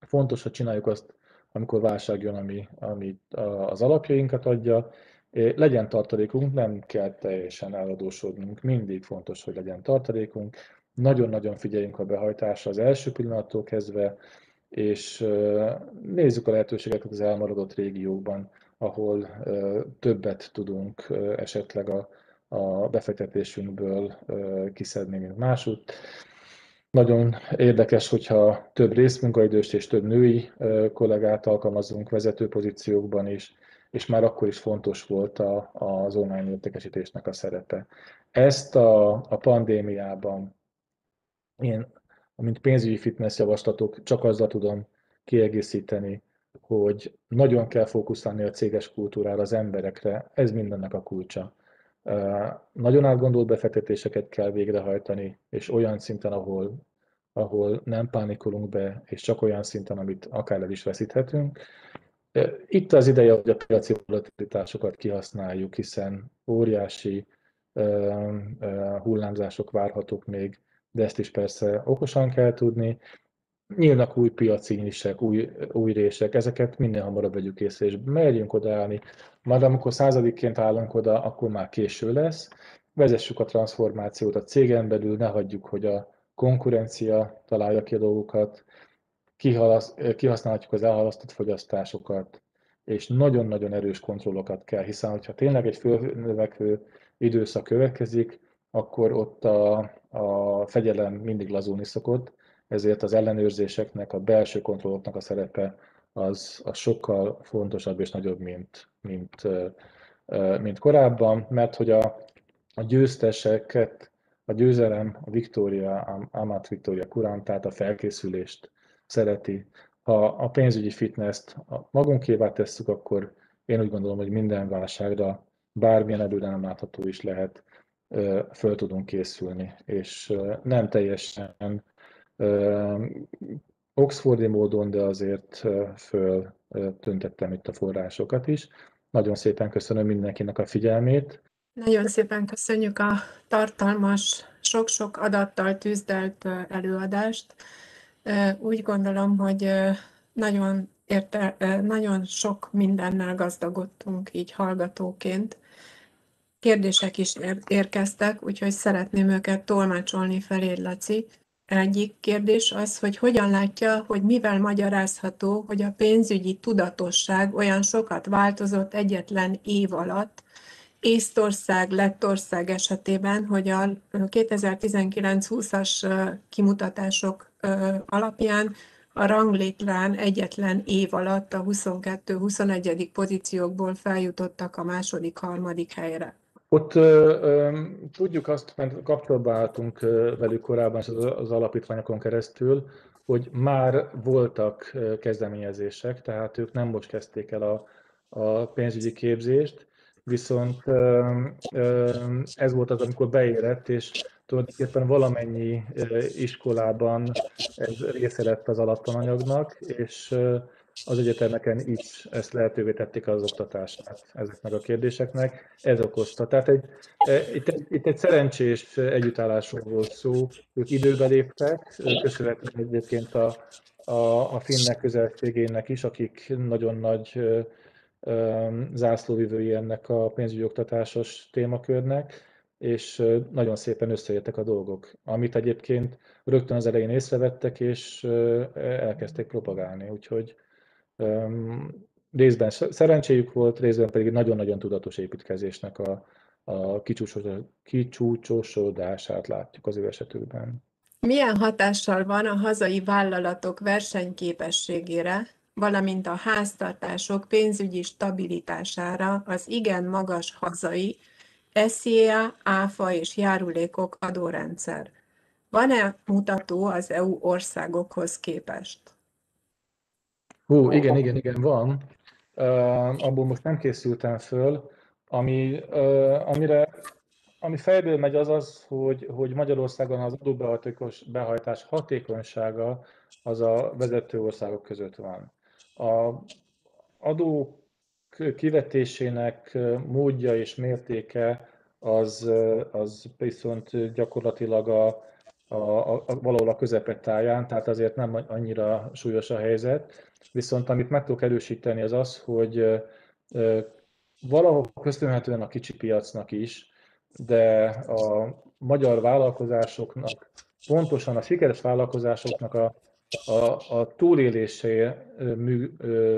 Fontos, hogy csináljuk azt, amikor válság jön, ami, ami az alapjainkat adja, legyen tartalékunk, nem kell teljesen eladósodnunk, mindig fontos, hogy legyen tartalékunk, nagyon-nagyon figyeljünk a behajtásra az első pillanattól kezdve, és nézzük a lehetőségeket az elmaradott régiókban ahol többet tudunk esetleg a, a befektetésünkből kiszedni, mint másút. Nagyon érdekes, hogyha több részmunkaidőst és több női kollégát alkalmazunk vezető pozíciókban is, és már akkor is fontos volt a, az online értékesítésnek a szerepe. Ezt a, a pandémiában én, mint pénzügyi fitness javaslatok, csak azzal tudom kiegészíteni, hogy nagyon kell fókuszálni a céges kultúrára, az emberekre, ez mindennek a kulcsa. Nagyon átgondolt befektetéseket kell végrehajtani, és olyan szinten, ahol, ahol nem pánikolunk be, és csak olyan szinten, amit akár el is veszíthetünk. Itt az ideje, hogy a piaci volatilitásokat kihasználjuk, hiszen óriási hullámzások várhatók még, de ezt is persze okosan kell tudni, nyílnak új piaci nisek, új, új rések, ezeket minél hamarabb vegyük észre, és merjünk odaállni. Majd amikor századikként állunk oda, akkor már késő lesz. Vezessük a transformációt a cégen belül, ne hagyjuk, hogy a konkurencia találja ki a dolgokat, kihasználhatjuk az elhalasztott fogyasztásokat, és nagyon-nagyon erős kontrollokat kell, hiszen hogyha tényleg egy fölnövekvő időszak következik, akkor ott a, a fegyelem mindig lazulni szokott, ezért az ellenőrzéseknek, a belső kontrolloknak a szerepe az, az sokkal fontosabb és nagyobb, mint, mint, mint korábban, mert hogy a, a győzteseket, a győzelem, a Victoria, Amat Victoria Kurán, tehát a felkészülést szereti. Ha a pénzügyi fitness-t magunkévá tesszük, akkor én úgy gondolom, hogy minden válságra, bármilyen előre nem látható is lehet, föl tudunk készülni, és nem teljesen Oxfordi módon, de azért föl tüntettem itt a forrásokat is. Nagyon szépen köszönöm mindenkinek a figyelmét. Nagyon szépen köszönjük a tartalmas, sok-sok adattal tűzdelt előadást. Úgy gondolom, hogy nagyon, érte, nagyon sok mindennel gazdagodtunk így hallgatóként. Kérdések is érkeztek, úgyhogy szeretném őket tolmácsolni feléd, Laci. Egyik kérdés az, hogy hogyan látja, hogy mivel magyarázható, hogy a pénzügyi tudatosság olyan sokat változott egyetlen év alatt, Észtország, Lettország esetében, hogy a 2019-20-as kimutatások alapján a ranglétrán egyetlen év alatt a 22-21. pozíciókból feljutottak a második, harmadik helyre. Ott ö, ö, tudjuk azt, mert kapcsolatban álltunk velük korábban az, az alapítványokon keresztül, hogy már voltak kezdeményezések, tehát ők nem most kezdték el a, a pénzügyi képzést, viszont ö, ö, ez volt az, amikor beérett, és tulajdonképpen valamennyi iskolában ez része lett az alaptananyagnak, és az egyetemeken is ezt lehetővé tették az oktatását ezeknek a kérdéseknek. Ez okozta. Tehát egy, e, itt, egy, itt egy szerencsés együttállásról volt szó. Ők időbe léptek, köszönhetően egyébként a, a, a finnek közelségének is, akik nagyon nagy zászlóvivői ennek a pénzügyi oktatásos témakörnek, és nagyon szépen összeértek a dolgok, amit egyébként rögtön az elején észrevettek, és elkezdték propagálni. Úgyhogy részben szerencséjük volt, részben pedig nagyon-nagyon tudatos építkezésnek a, a kicsúcsosodását látjuk az ő esetükben. Milyen hatással van a hazai vállalatok versenyképességére, valamint a háztartások pénzügyi stabilitására az igen magas hazai SZIA, ÁFA és járulékok adórendszer? Van-e mutató az EU országokhoz képest? Hú, igen, igen, igen, van. Uh, abból most nem készültem föl. Ami, uh, amire, ami fejből megy az az, hogy, hogy Magyarországon az adóbehajtás hatékonysága az a vezető országok között van. A adó kivetésének módja és mértéke az, az viszont gyakorlatilag a, a, a, valahol a közepetáján, tehát azért nem annyira súlyos a helyzet. Viszont amit meg tudok erősíteni az az, hogy valahol köszönhetően a kicsi piacnak is, de a magyar vállalkozásoknak, pontosan a sikeres vállalkozásoknak a, a, a túlélése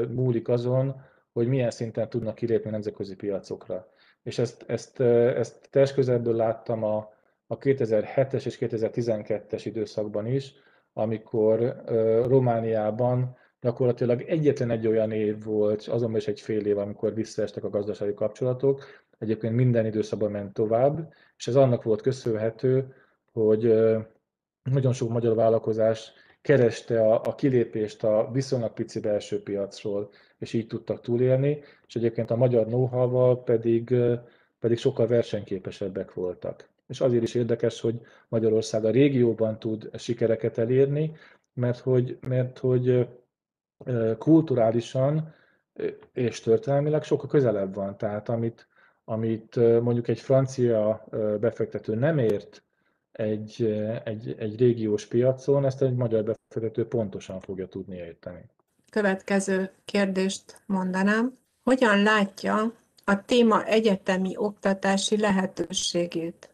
múlik azon, hogy milyen szinten tudnak kilépni nemzetközi piacokra. És ezt, ezt, ezt teljes közelből láttam a, a 2007-es és 2012-es időszakban is, amikor Romániában gyakorlatilag egyetlen egy olyan év volt, azonban is egy fél év, amikor visszaestek a gazdasági kapcsolatok, egyébként minden időszakban ment tovább, és ez annak volt köszönhető, hogy nagyon sok magyar vállalkozás kereste a, a kilépést a viszonylag pici belső piacról, és így tudtak túlélni, és egyébként a magyar know pedig, pedig sokkal versenyképesebbek voltak. És azért is érdekes, hogy Magyarország a régióban tud sikereket elérni, mert hogy, mert hogy kulturálisan és történelmileg sokkal közelebb van. Tehát amit, amit mondjuk egy francia befektető nem ért egy, egy, egy régiós piacon, ezt egy magyar befektető pontosan fogja tudni érteni. Következő kérdést mondanám. Hogyan látja a téma egyetemi oktatási lehetőségét?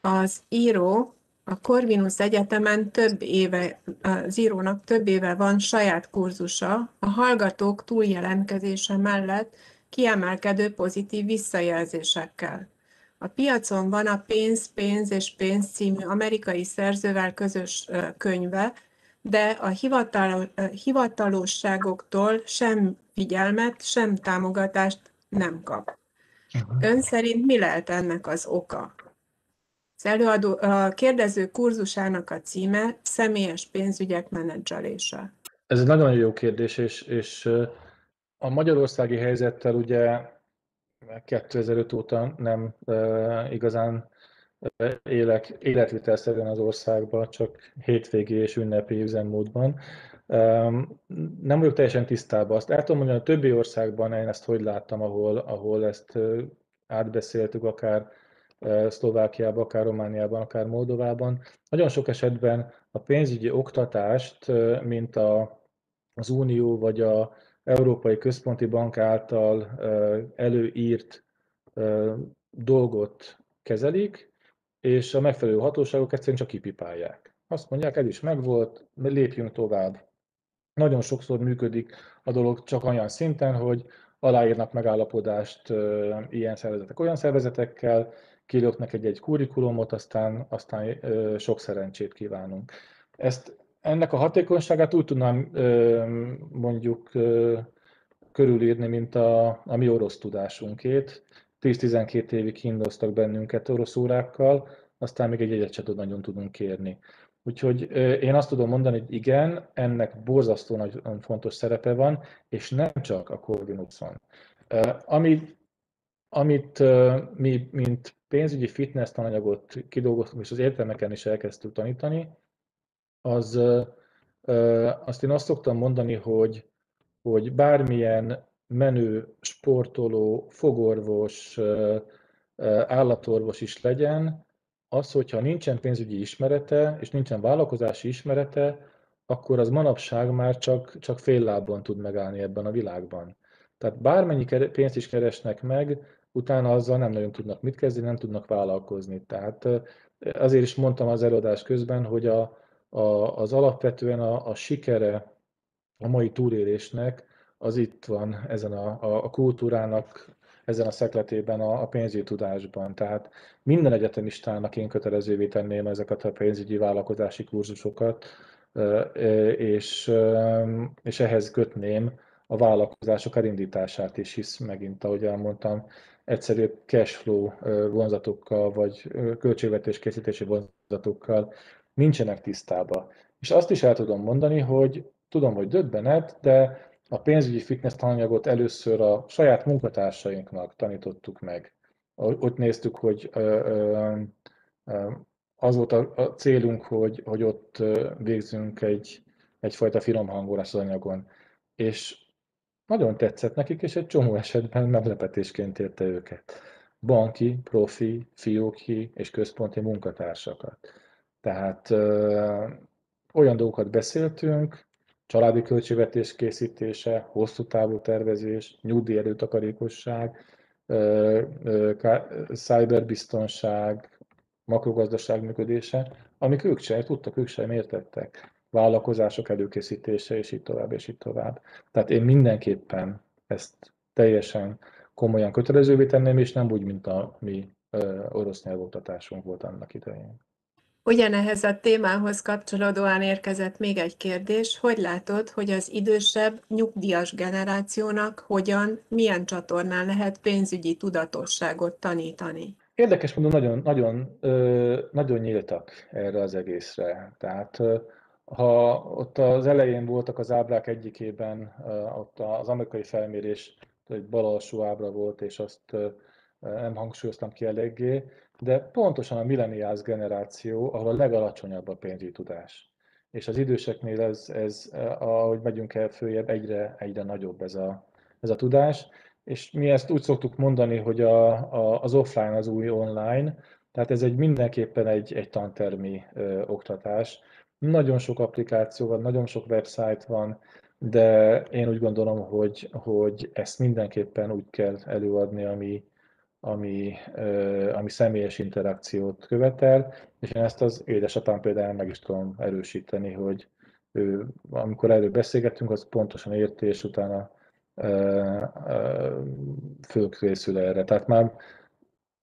Az író a Corvinus Egyetemen több éve, az írónak több éve van saját kurzusa, a hallgatók túljelentkezése mellett kiemelkedő pozitív visszajelzésekkel. A piacon van a Pénz, Pénz és Pénz című amerikai szerzővel közös könyve, de a hivatalosságoktól sem figyelmet, sem támogatást nem kap. Ön szerint mi lehet ennek az oka? Az előadó, a kérdező kurzusának a címe személyes pénzügyek menedzselése. Ez egy nagyon jó kérdés, és, és a magyarországi helyzettel ugye 2005 óta nem igazán élek életvitelszerűen az országban, csak hétvégi és ünnepi üzemmódban. Nem vagyok teljesen tisztában. Azt el tudom mondani, a többi országban én ezt hogy láttam, ahol, ahol ezt átbeszéltük, akár Szlovákiában, akár Romániában, akár Moldovában. Nagyon sok esetben a pénzügyi oktatást, mint a, az Unió vagy a Európai Központi Bank által előírt dolgot kezelik, és a megfelelő hatóságok egyszerűen csak kipipálják. Azt mondják, ez is megvolt, lépjünk tovább. Nagyon sokszor működik a dolog csak olyan szinten, hogy aláírnak megállapodást ilyen szervezetek olyan szervezetekkel, kilöknek egy-egy kurikulumot, aztán, aztán sok szerencsét kívánunk. Ezt, ennek a hatékonyságát úgy tudnám mondjuk körülírni, mint a, a mi orosz tudásunkét. 10-12 évig hindoztak bennünket orosz órákkal, aztán még egy egyet sem nagyon tudunk kérni. Úgyhogy én azt tudom mondani, hogy igen, ennek borzasztó nagy fontos szerepe van, és nem csak a Corvinuson. Ami, amit mi, mint pénzügyi fitness tananyagot kidolgoztunk, és az értelmeken is elkezdtük tanítani, az azt én azt szoktam mondani, hogy, hogy bármilyen menő, sportoló, fogorvos, állatorvos is legyen, az, hogyha nincsen pénzügyi ismerete, és nincsen vállalkozási ismerete, akkor az manapság már csak, csak fél lábon tud megállni ebben a világban. Tehát bármennyi pénzt is keresnek meg, utána azzal nem nagyon tudnak mit kezdeni, nem tudnak vállalkozni. Tehát azért is mondtam az előadás közben, hogy a, a, az alapvetően a, a sikere a mai túlélésnek az itt van ezen a, a, a kultúrának, ezen a szekletében a, a pénzügyi tudásban. Tehát minden egyetemistának én kötelezővé tenném ezeket a pénzügyi vállalkozási kurzusokat, és, és ehhez kötném a vállalkozások elindítását is, hisz megint, ahogy elmondtam, egyszerű cashflow vonzatokkal, vagy költségvetés készítési vonzatokkal nincsenek tisztában. És azt is el tudom mondani, hogy tudom, hogy döbbenet, de a pénzügyi fitness tananyagot először a saját munkatársainknak tanítottuk meg. Ott néztük, hogy az volt a célunk, hogy, hogy ott végzünk egy, egyfajta finom hangolást az anyagon. És nagyon tetszett nekik, és egy csomó esetben meglepetésként érte őket. Banki, profi, fióki és központi munkatársakat. Tehát ö, olyan dolgokat beszéltünk, családi költségvetés készítése, hosszú távú tervezés, nyugdíj előtakarékosság, cyberbiztonság, makrogazdaság működése, amik ők sem tudtak, ők sem értettek vállalkozások előkészítése, és így tovább, és így tovább. Tehát én mindenképpen ezt teljesen komolyan kötelezővé tenném, és nem úgy, mint a mi orosz nyelvoktatásunk volt annak idején. Ugyanehhez a témához kapcsolódóan érkezett még egy kérdés. Hogy látod, hogy az idősebb, nyugdíjas generációnak hogyan, milyen csatornán lehet pénzügyi tudatosságot tanítani? Érdekes mondom, nagyon, nagyon, nagyon nyíltak erre az egészre. Tehát ha ott az elején voltak az ábrák egyikében, ott az amerikai felmérés egy bal alsó ábra volt, és azt nem hangsúlyoztam ki eléggé, de pontosan a millenials generáció, ahol a legalacsonyabb a pénzügyi tudás. És az időseknél ez, ez ahogy megyünk el följebb, egyre, egyre nagyobb ez a, ez a tudás. És mi ezt úgy szoktuk mondani, hogy a, a, az offline az új online, tehát ez egy mindenképpen egy, egy tantermi ö, oktatás, nagyon sok applikáció van, nagyon sok website van, de én úgy gondolom, hogy, hogy ezt mindenképpen úgy kell előadni, ami, ami, ami személyes interakciót követel, és én ezt az édesapám például meg is tudom erősíteni, hogy ő, amikor erről beszélgettünk, az pontosan érti, és utána fölkészül erre. Tehát már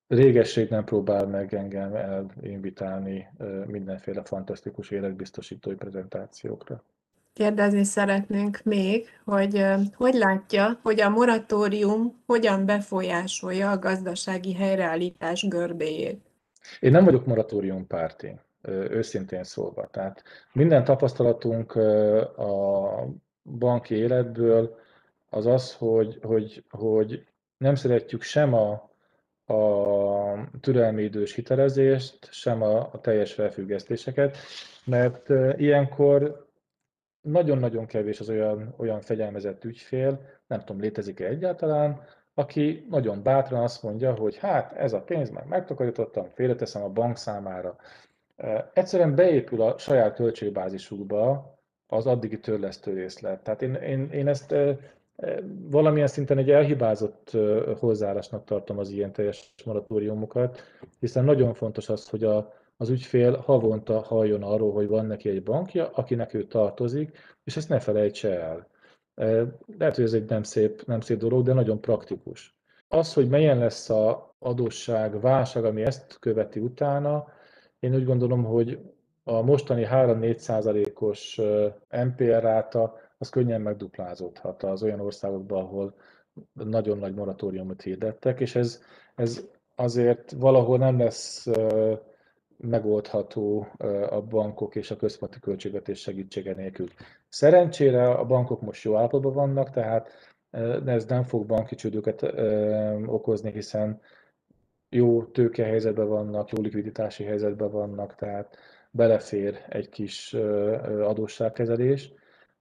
régesség nem próbál meg engem elinvitálni mindenféle fantasztikus életbiztosítói prezentációkra. Kérdezni szeretnénk még, hogy hogy látja, hogy a moratórium hogyan befolyásolja a gazdasági helyreállítás görbéjét? Én nem vagyok moratórium párti, őszintén szólva. Tehát minden tapasztalatunk a banki életből az az, hogy, hogy, hogy nem szeretjük sem a a türelmi idős hitelezést, sem a, a teljes felfüggesztéseket, mert ilyenkor nagyon-nagyon kevés az olyan, olyan fegyelmezett ügyfél, nem tudom, létezik-e egyáltalán, aki nagyon bátran azt mondja, hogy hát ez a pénz már megtakarítottam, félreteszem a bank számára. Egyszerűen beépül a saját költségbázisukba az addigi törlesztő részlet. Tehát én, én, én ezt valamilyen szinten egy elhibázott hozzáállásnak tartom az ilyen teljes moratóriumokat, hiszen nagyon fontos az, hogy a, az ügyfél havonta halljon arról, hogy van neki egy bankja, akinek ő tartozik, és ezt ne felejtse el. Lehet, hogy ez egy nem szép, nem szép dolog, de nagyon praktikus. Az, hogy milyen lesz a adósság válság, ami ezt követi utána, én úgy gondolom, hogy a mostani 3-4 százalékos MPR ráta az könnyen megduplázódhat az olyan országokban, ahol nagyon nagy moratóriumot hirdettek, és ez, ez azért valahol nem lesz megoldható a bankok és a központi költségvetés segítsége nélkül. Szerencsére a bankok most jó állapotban vannak, tehát ez nem fog banki csődöket okozni, hiszen jó tőkehelyzetben vannak, jó likviditási helyzetben vannak, tehát belefér egy kis adósságkezelés,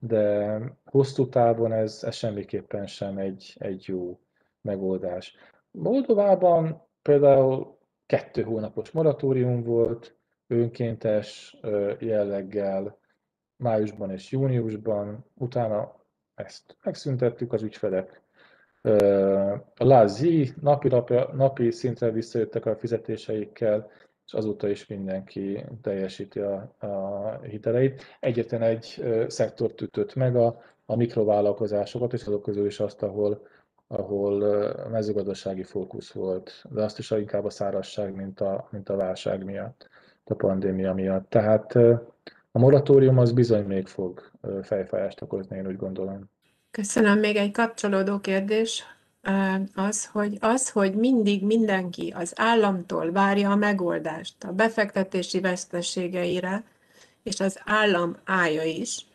de hosszú távon ez, ez semmiképpen sem egy, egy jó megoldás. Moldovában például kettő hónapos moratórium volt, önkéntes jelleggel májusban és júniusban, utána ezt megszüntettük, az ügyfelek a Lázi napi, napi szintre visszajöttek a fizetéseikkel, és azóta is mindenki teljesíti a, a hiteleit. Egyetlen egy szektort ütött meg, a, a mikrovállalkozásokat, és azok közül is azt, ahol, ahol mezőgazdasági fókusz volt, de azt is inkább a szárazság, mint a, mint a válság miatt, a pandémia miatt. Tehát a moratórium az bizony még fog fejfájást okozni, én úgy gondolom. Köszönöm. Még egy kapcsolódó kérdés az, hogy az, hogy mindig mindenki az államtól várja a megoldást a befektetési veszteségeire, és az állam állja is,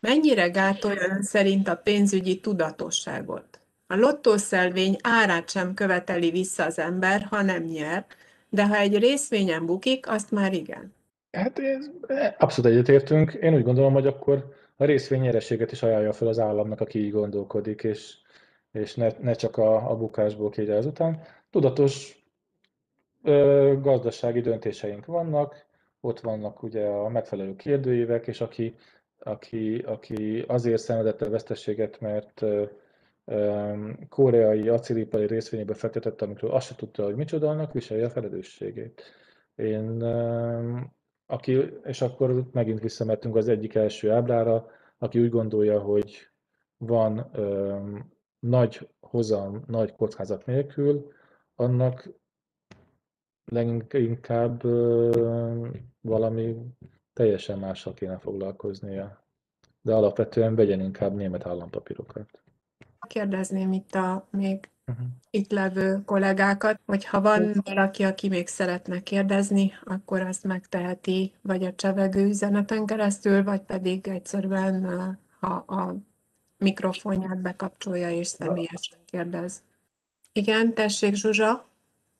mennyire gátolja ön szerint a pénzügyi tudatosságot? A lottószelvény árát sem követeli vissza az ember, ha nem nyer, de ha egy részvényen bukik, azt már igen. Hát ez, abszolút egyetértünk. Én úgy gondolom, hogy akkor a részvény nyereséget is ajánlja fel az államnak, aki így gondolkodik, és és ne, ne csak a, a bukásból kérje azután. Tudatos ö, gazdasági döntéseink vannak, ott vannak ugye a megfelelő kérdőívek, és aki, aki, aki azért szenvedett a veszteséget, mert ö, ö, koreai acélipari részvényébe fektetett, amikor azt se tudta, hogy micsoda annak, viselje a felelősségét. Én, ö, aki, és akkor megint visszamettünk az egyik első ábrára, aki úgy gondolja, hogy van nagy hozam, nagy kockázat nélkül, annak leginkább valami teljesen mással kéne foglalkoznia. De alapvetően vegyen inkább német állampapírokat. Kérdezném itt a még uh-huh. itt levő kollégákat, hogy ha van valaki, aki még szeretne kérdezni, akkor azt megteheti vagy a csevegő üzeneten keresztül, vagy pedig egyszerűen, ha a mikrofonját bekapcsolja és személyesen kérdez. Igen, tessék Zsuzsa.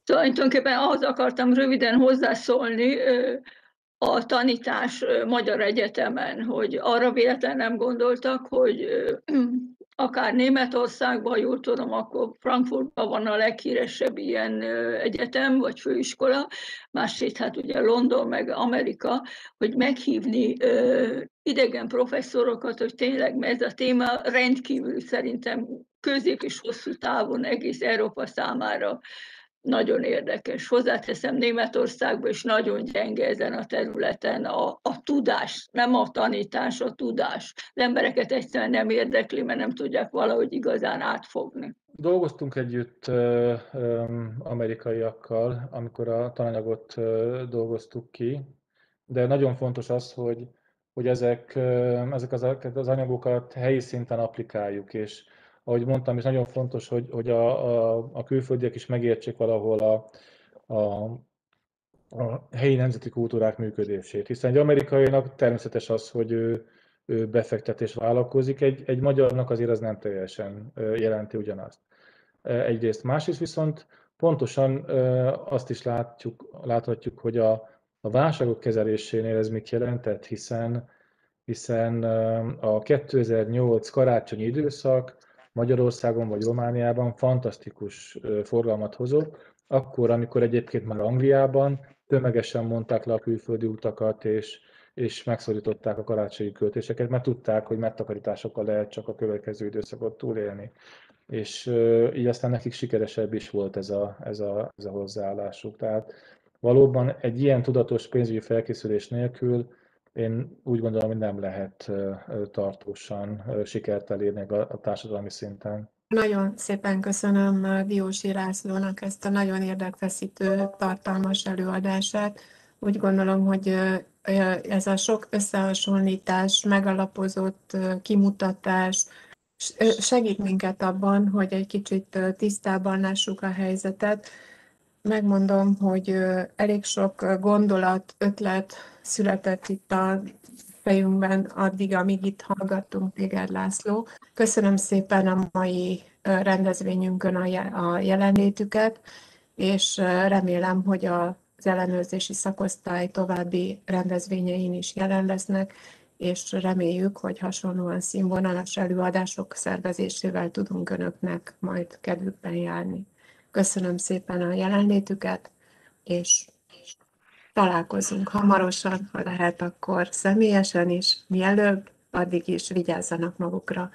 Tulajdonképpen ahhoz akartam röviden hozzászólni a tanítás Magyar Egyetemen, hogy arra véletlen nem gondoltak, hogy akár Németországban, jól tudom, akkor Frankfurtban van a leghíresebb ilyen egyetem, vagy főiskola, másrészt hát ugye London, meg Amerika, hogy meghívni idegen professzorokat, hogy tényleg ez a téma rendkívül szerintem közép és hosszú távon egész Európa számára nagyon érdekes. Hozzáteszem, Németországban is nagyon gyenge ezen a területen a, a tudás, nem a tanítás, a tudás. Az embereket egyszerűen nem érdekli, mert nem tudják valahogy igazán átfogni. Dolgoztunk együtt amerikaiakkal, amikor a tananyagot dolgoztuk ki, de nagyon fontos az, hogy, hogy ezek, ezek az, az anyagokat helyi szinten applikáljuk, és ahogy mondtam, és nagyon fontos, hogy, hogy a, a, a külföldiek is megértsék valahol a, a, a helyi nemzeti kultúrák működését. Hiszen egy amerikainak természetes az, hogy ő, ő befektetés vállalkozik, egy, egy magyarnak azért az nem teljesen jelenti ugyanazt. Egyrészt, másrészt viszont pontosan azt is látjuk, láthatjuk, hogy a, a válságok kezelésénél ez mit jelentett, hiszen, hiszen a 2008 karácsonyi időszak Magyarországon vagy Romániában fantasztikus forgalmat hozott, akkor, amikor egyébként már Angliában tömegesen mondták le a külföldi utakat, és, és megszorították a karácsonyi költéseket, mert tudták, hogy megtakarításokkal lehet csak a következő időszakot túlélni. És így aztán nekik sikeresebb is volt ez a, ez a, ez a hozzáállásuk. Tehát valóban egy ilyen tudatos pénzügyi felkészülés nélkül én úgy gondolom, hogy nem lehet tartósan sikert elérni a társadalmi szinten. Nagyon szépen köszönöm Diósi Lászlónak ezt a nagyon érdekfeszítő, tartalmas előadását. Úgy gondolom, hogy ez a sok összehasonlítás, megalapozott kimutatás segít minket abban, hogy egy kicsit tisztában lássuk a helyzetet. Megmondom, hogy elég sok gondolat, ötlet született itt a fejünkben addig, amíg itt hallgattunk téged, László. Köszönöm szépen a mai rendezvényünkön a jelenlétüket, és remélem, hogy az ellenőrzési szakosztály további rendezvényein is jelen lesznek, és reméljük, hogy hasonlóan színvonalas előadások szervezésével tudunk Önöknek majd kedvükben járni. Köszönöm szépen a jelenlétüket, és találkozunk hamarosan, ha lehet, akkor személyesen is, mielőbb, addig is vigyázzanak magukra.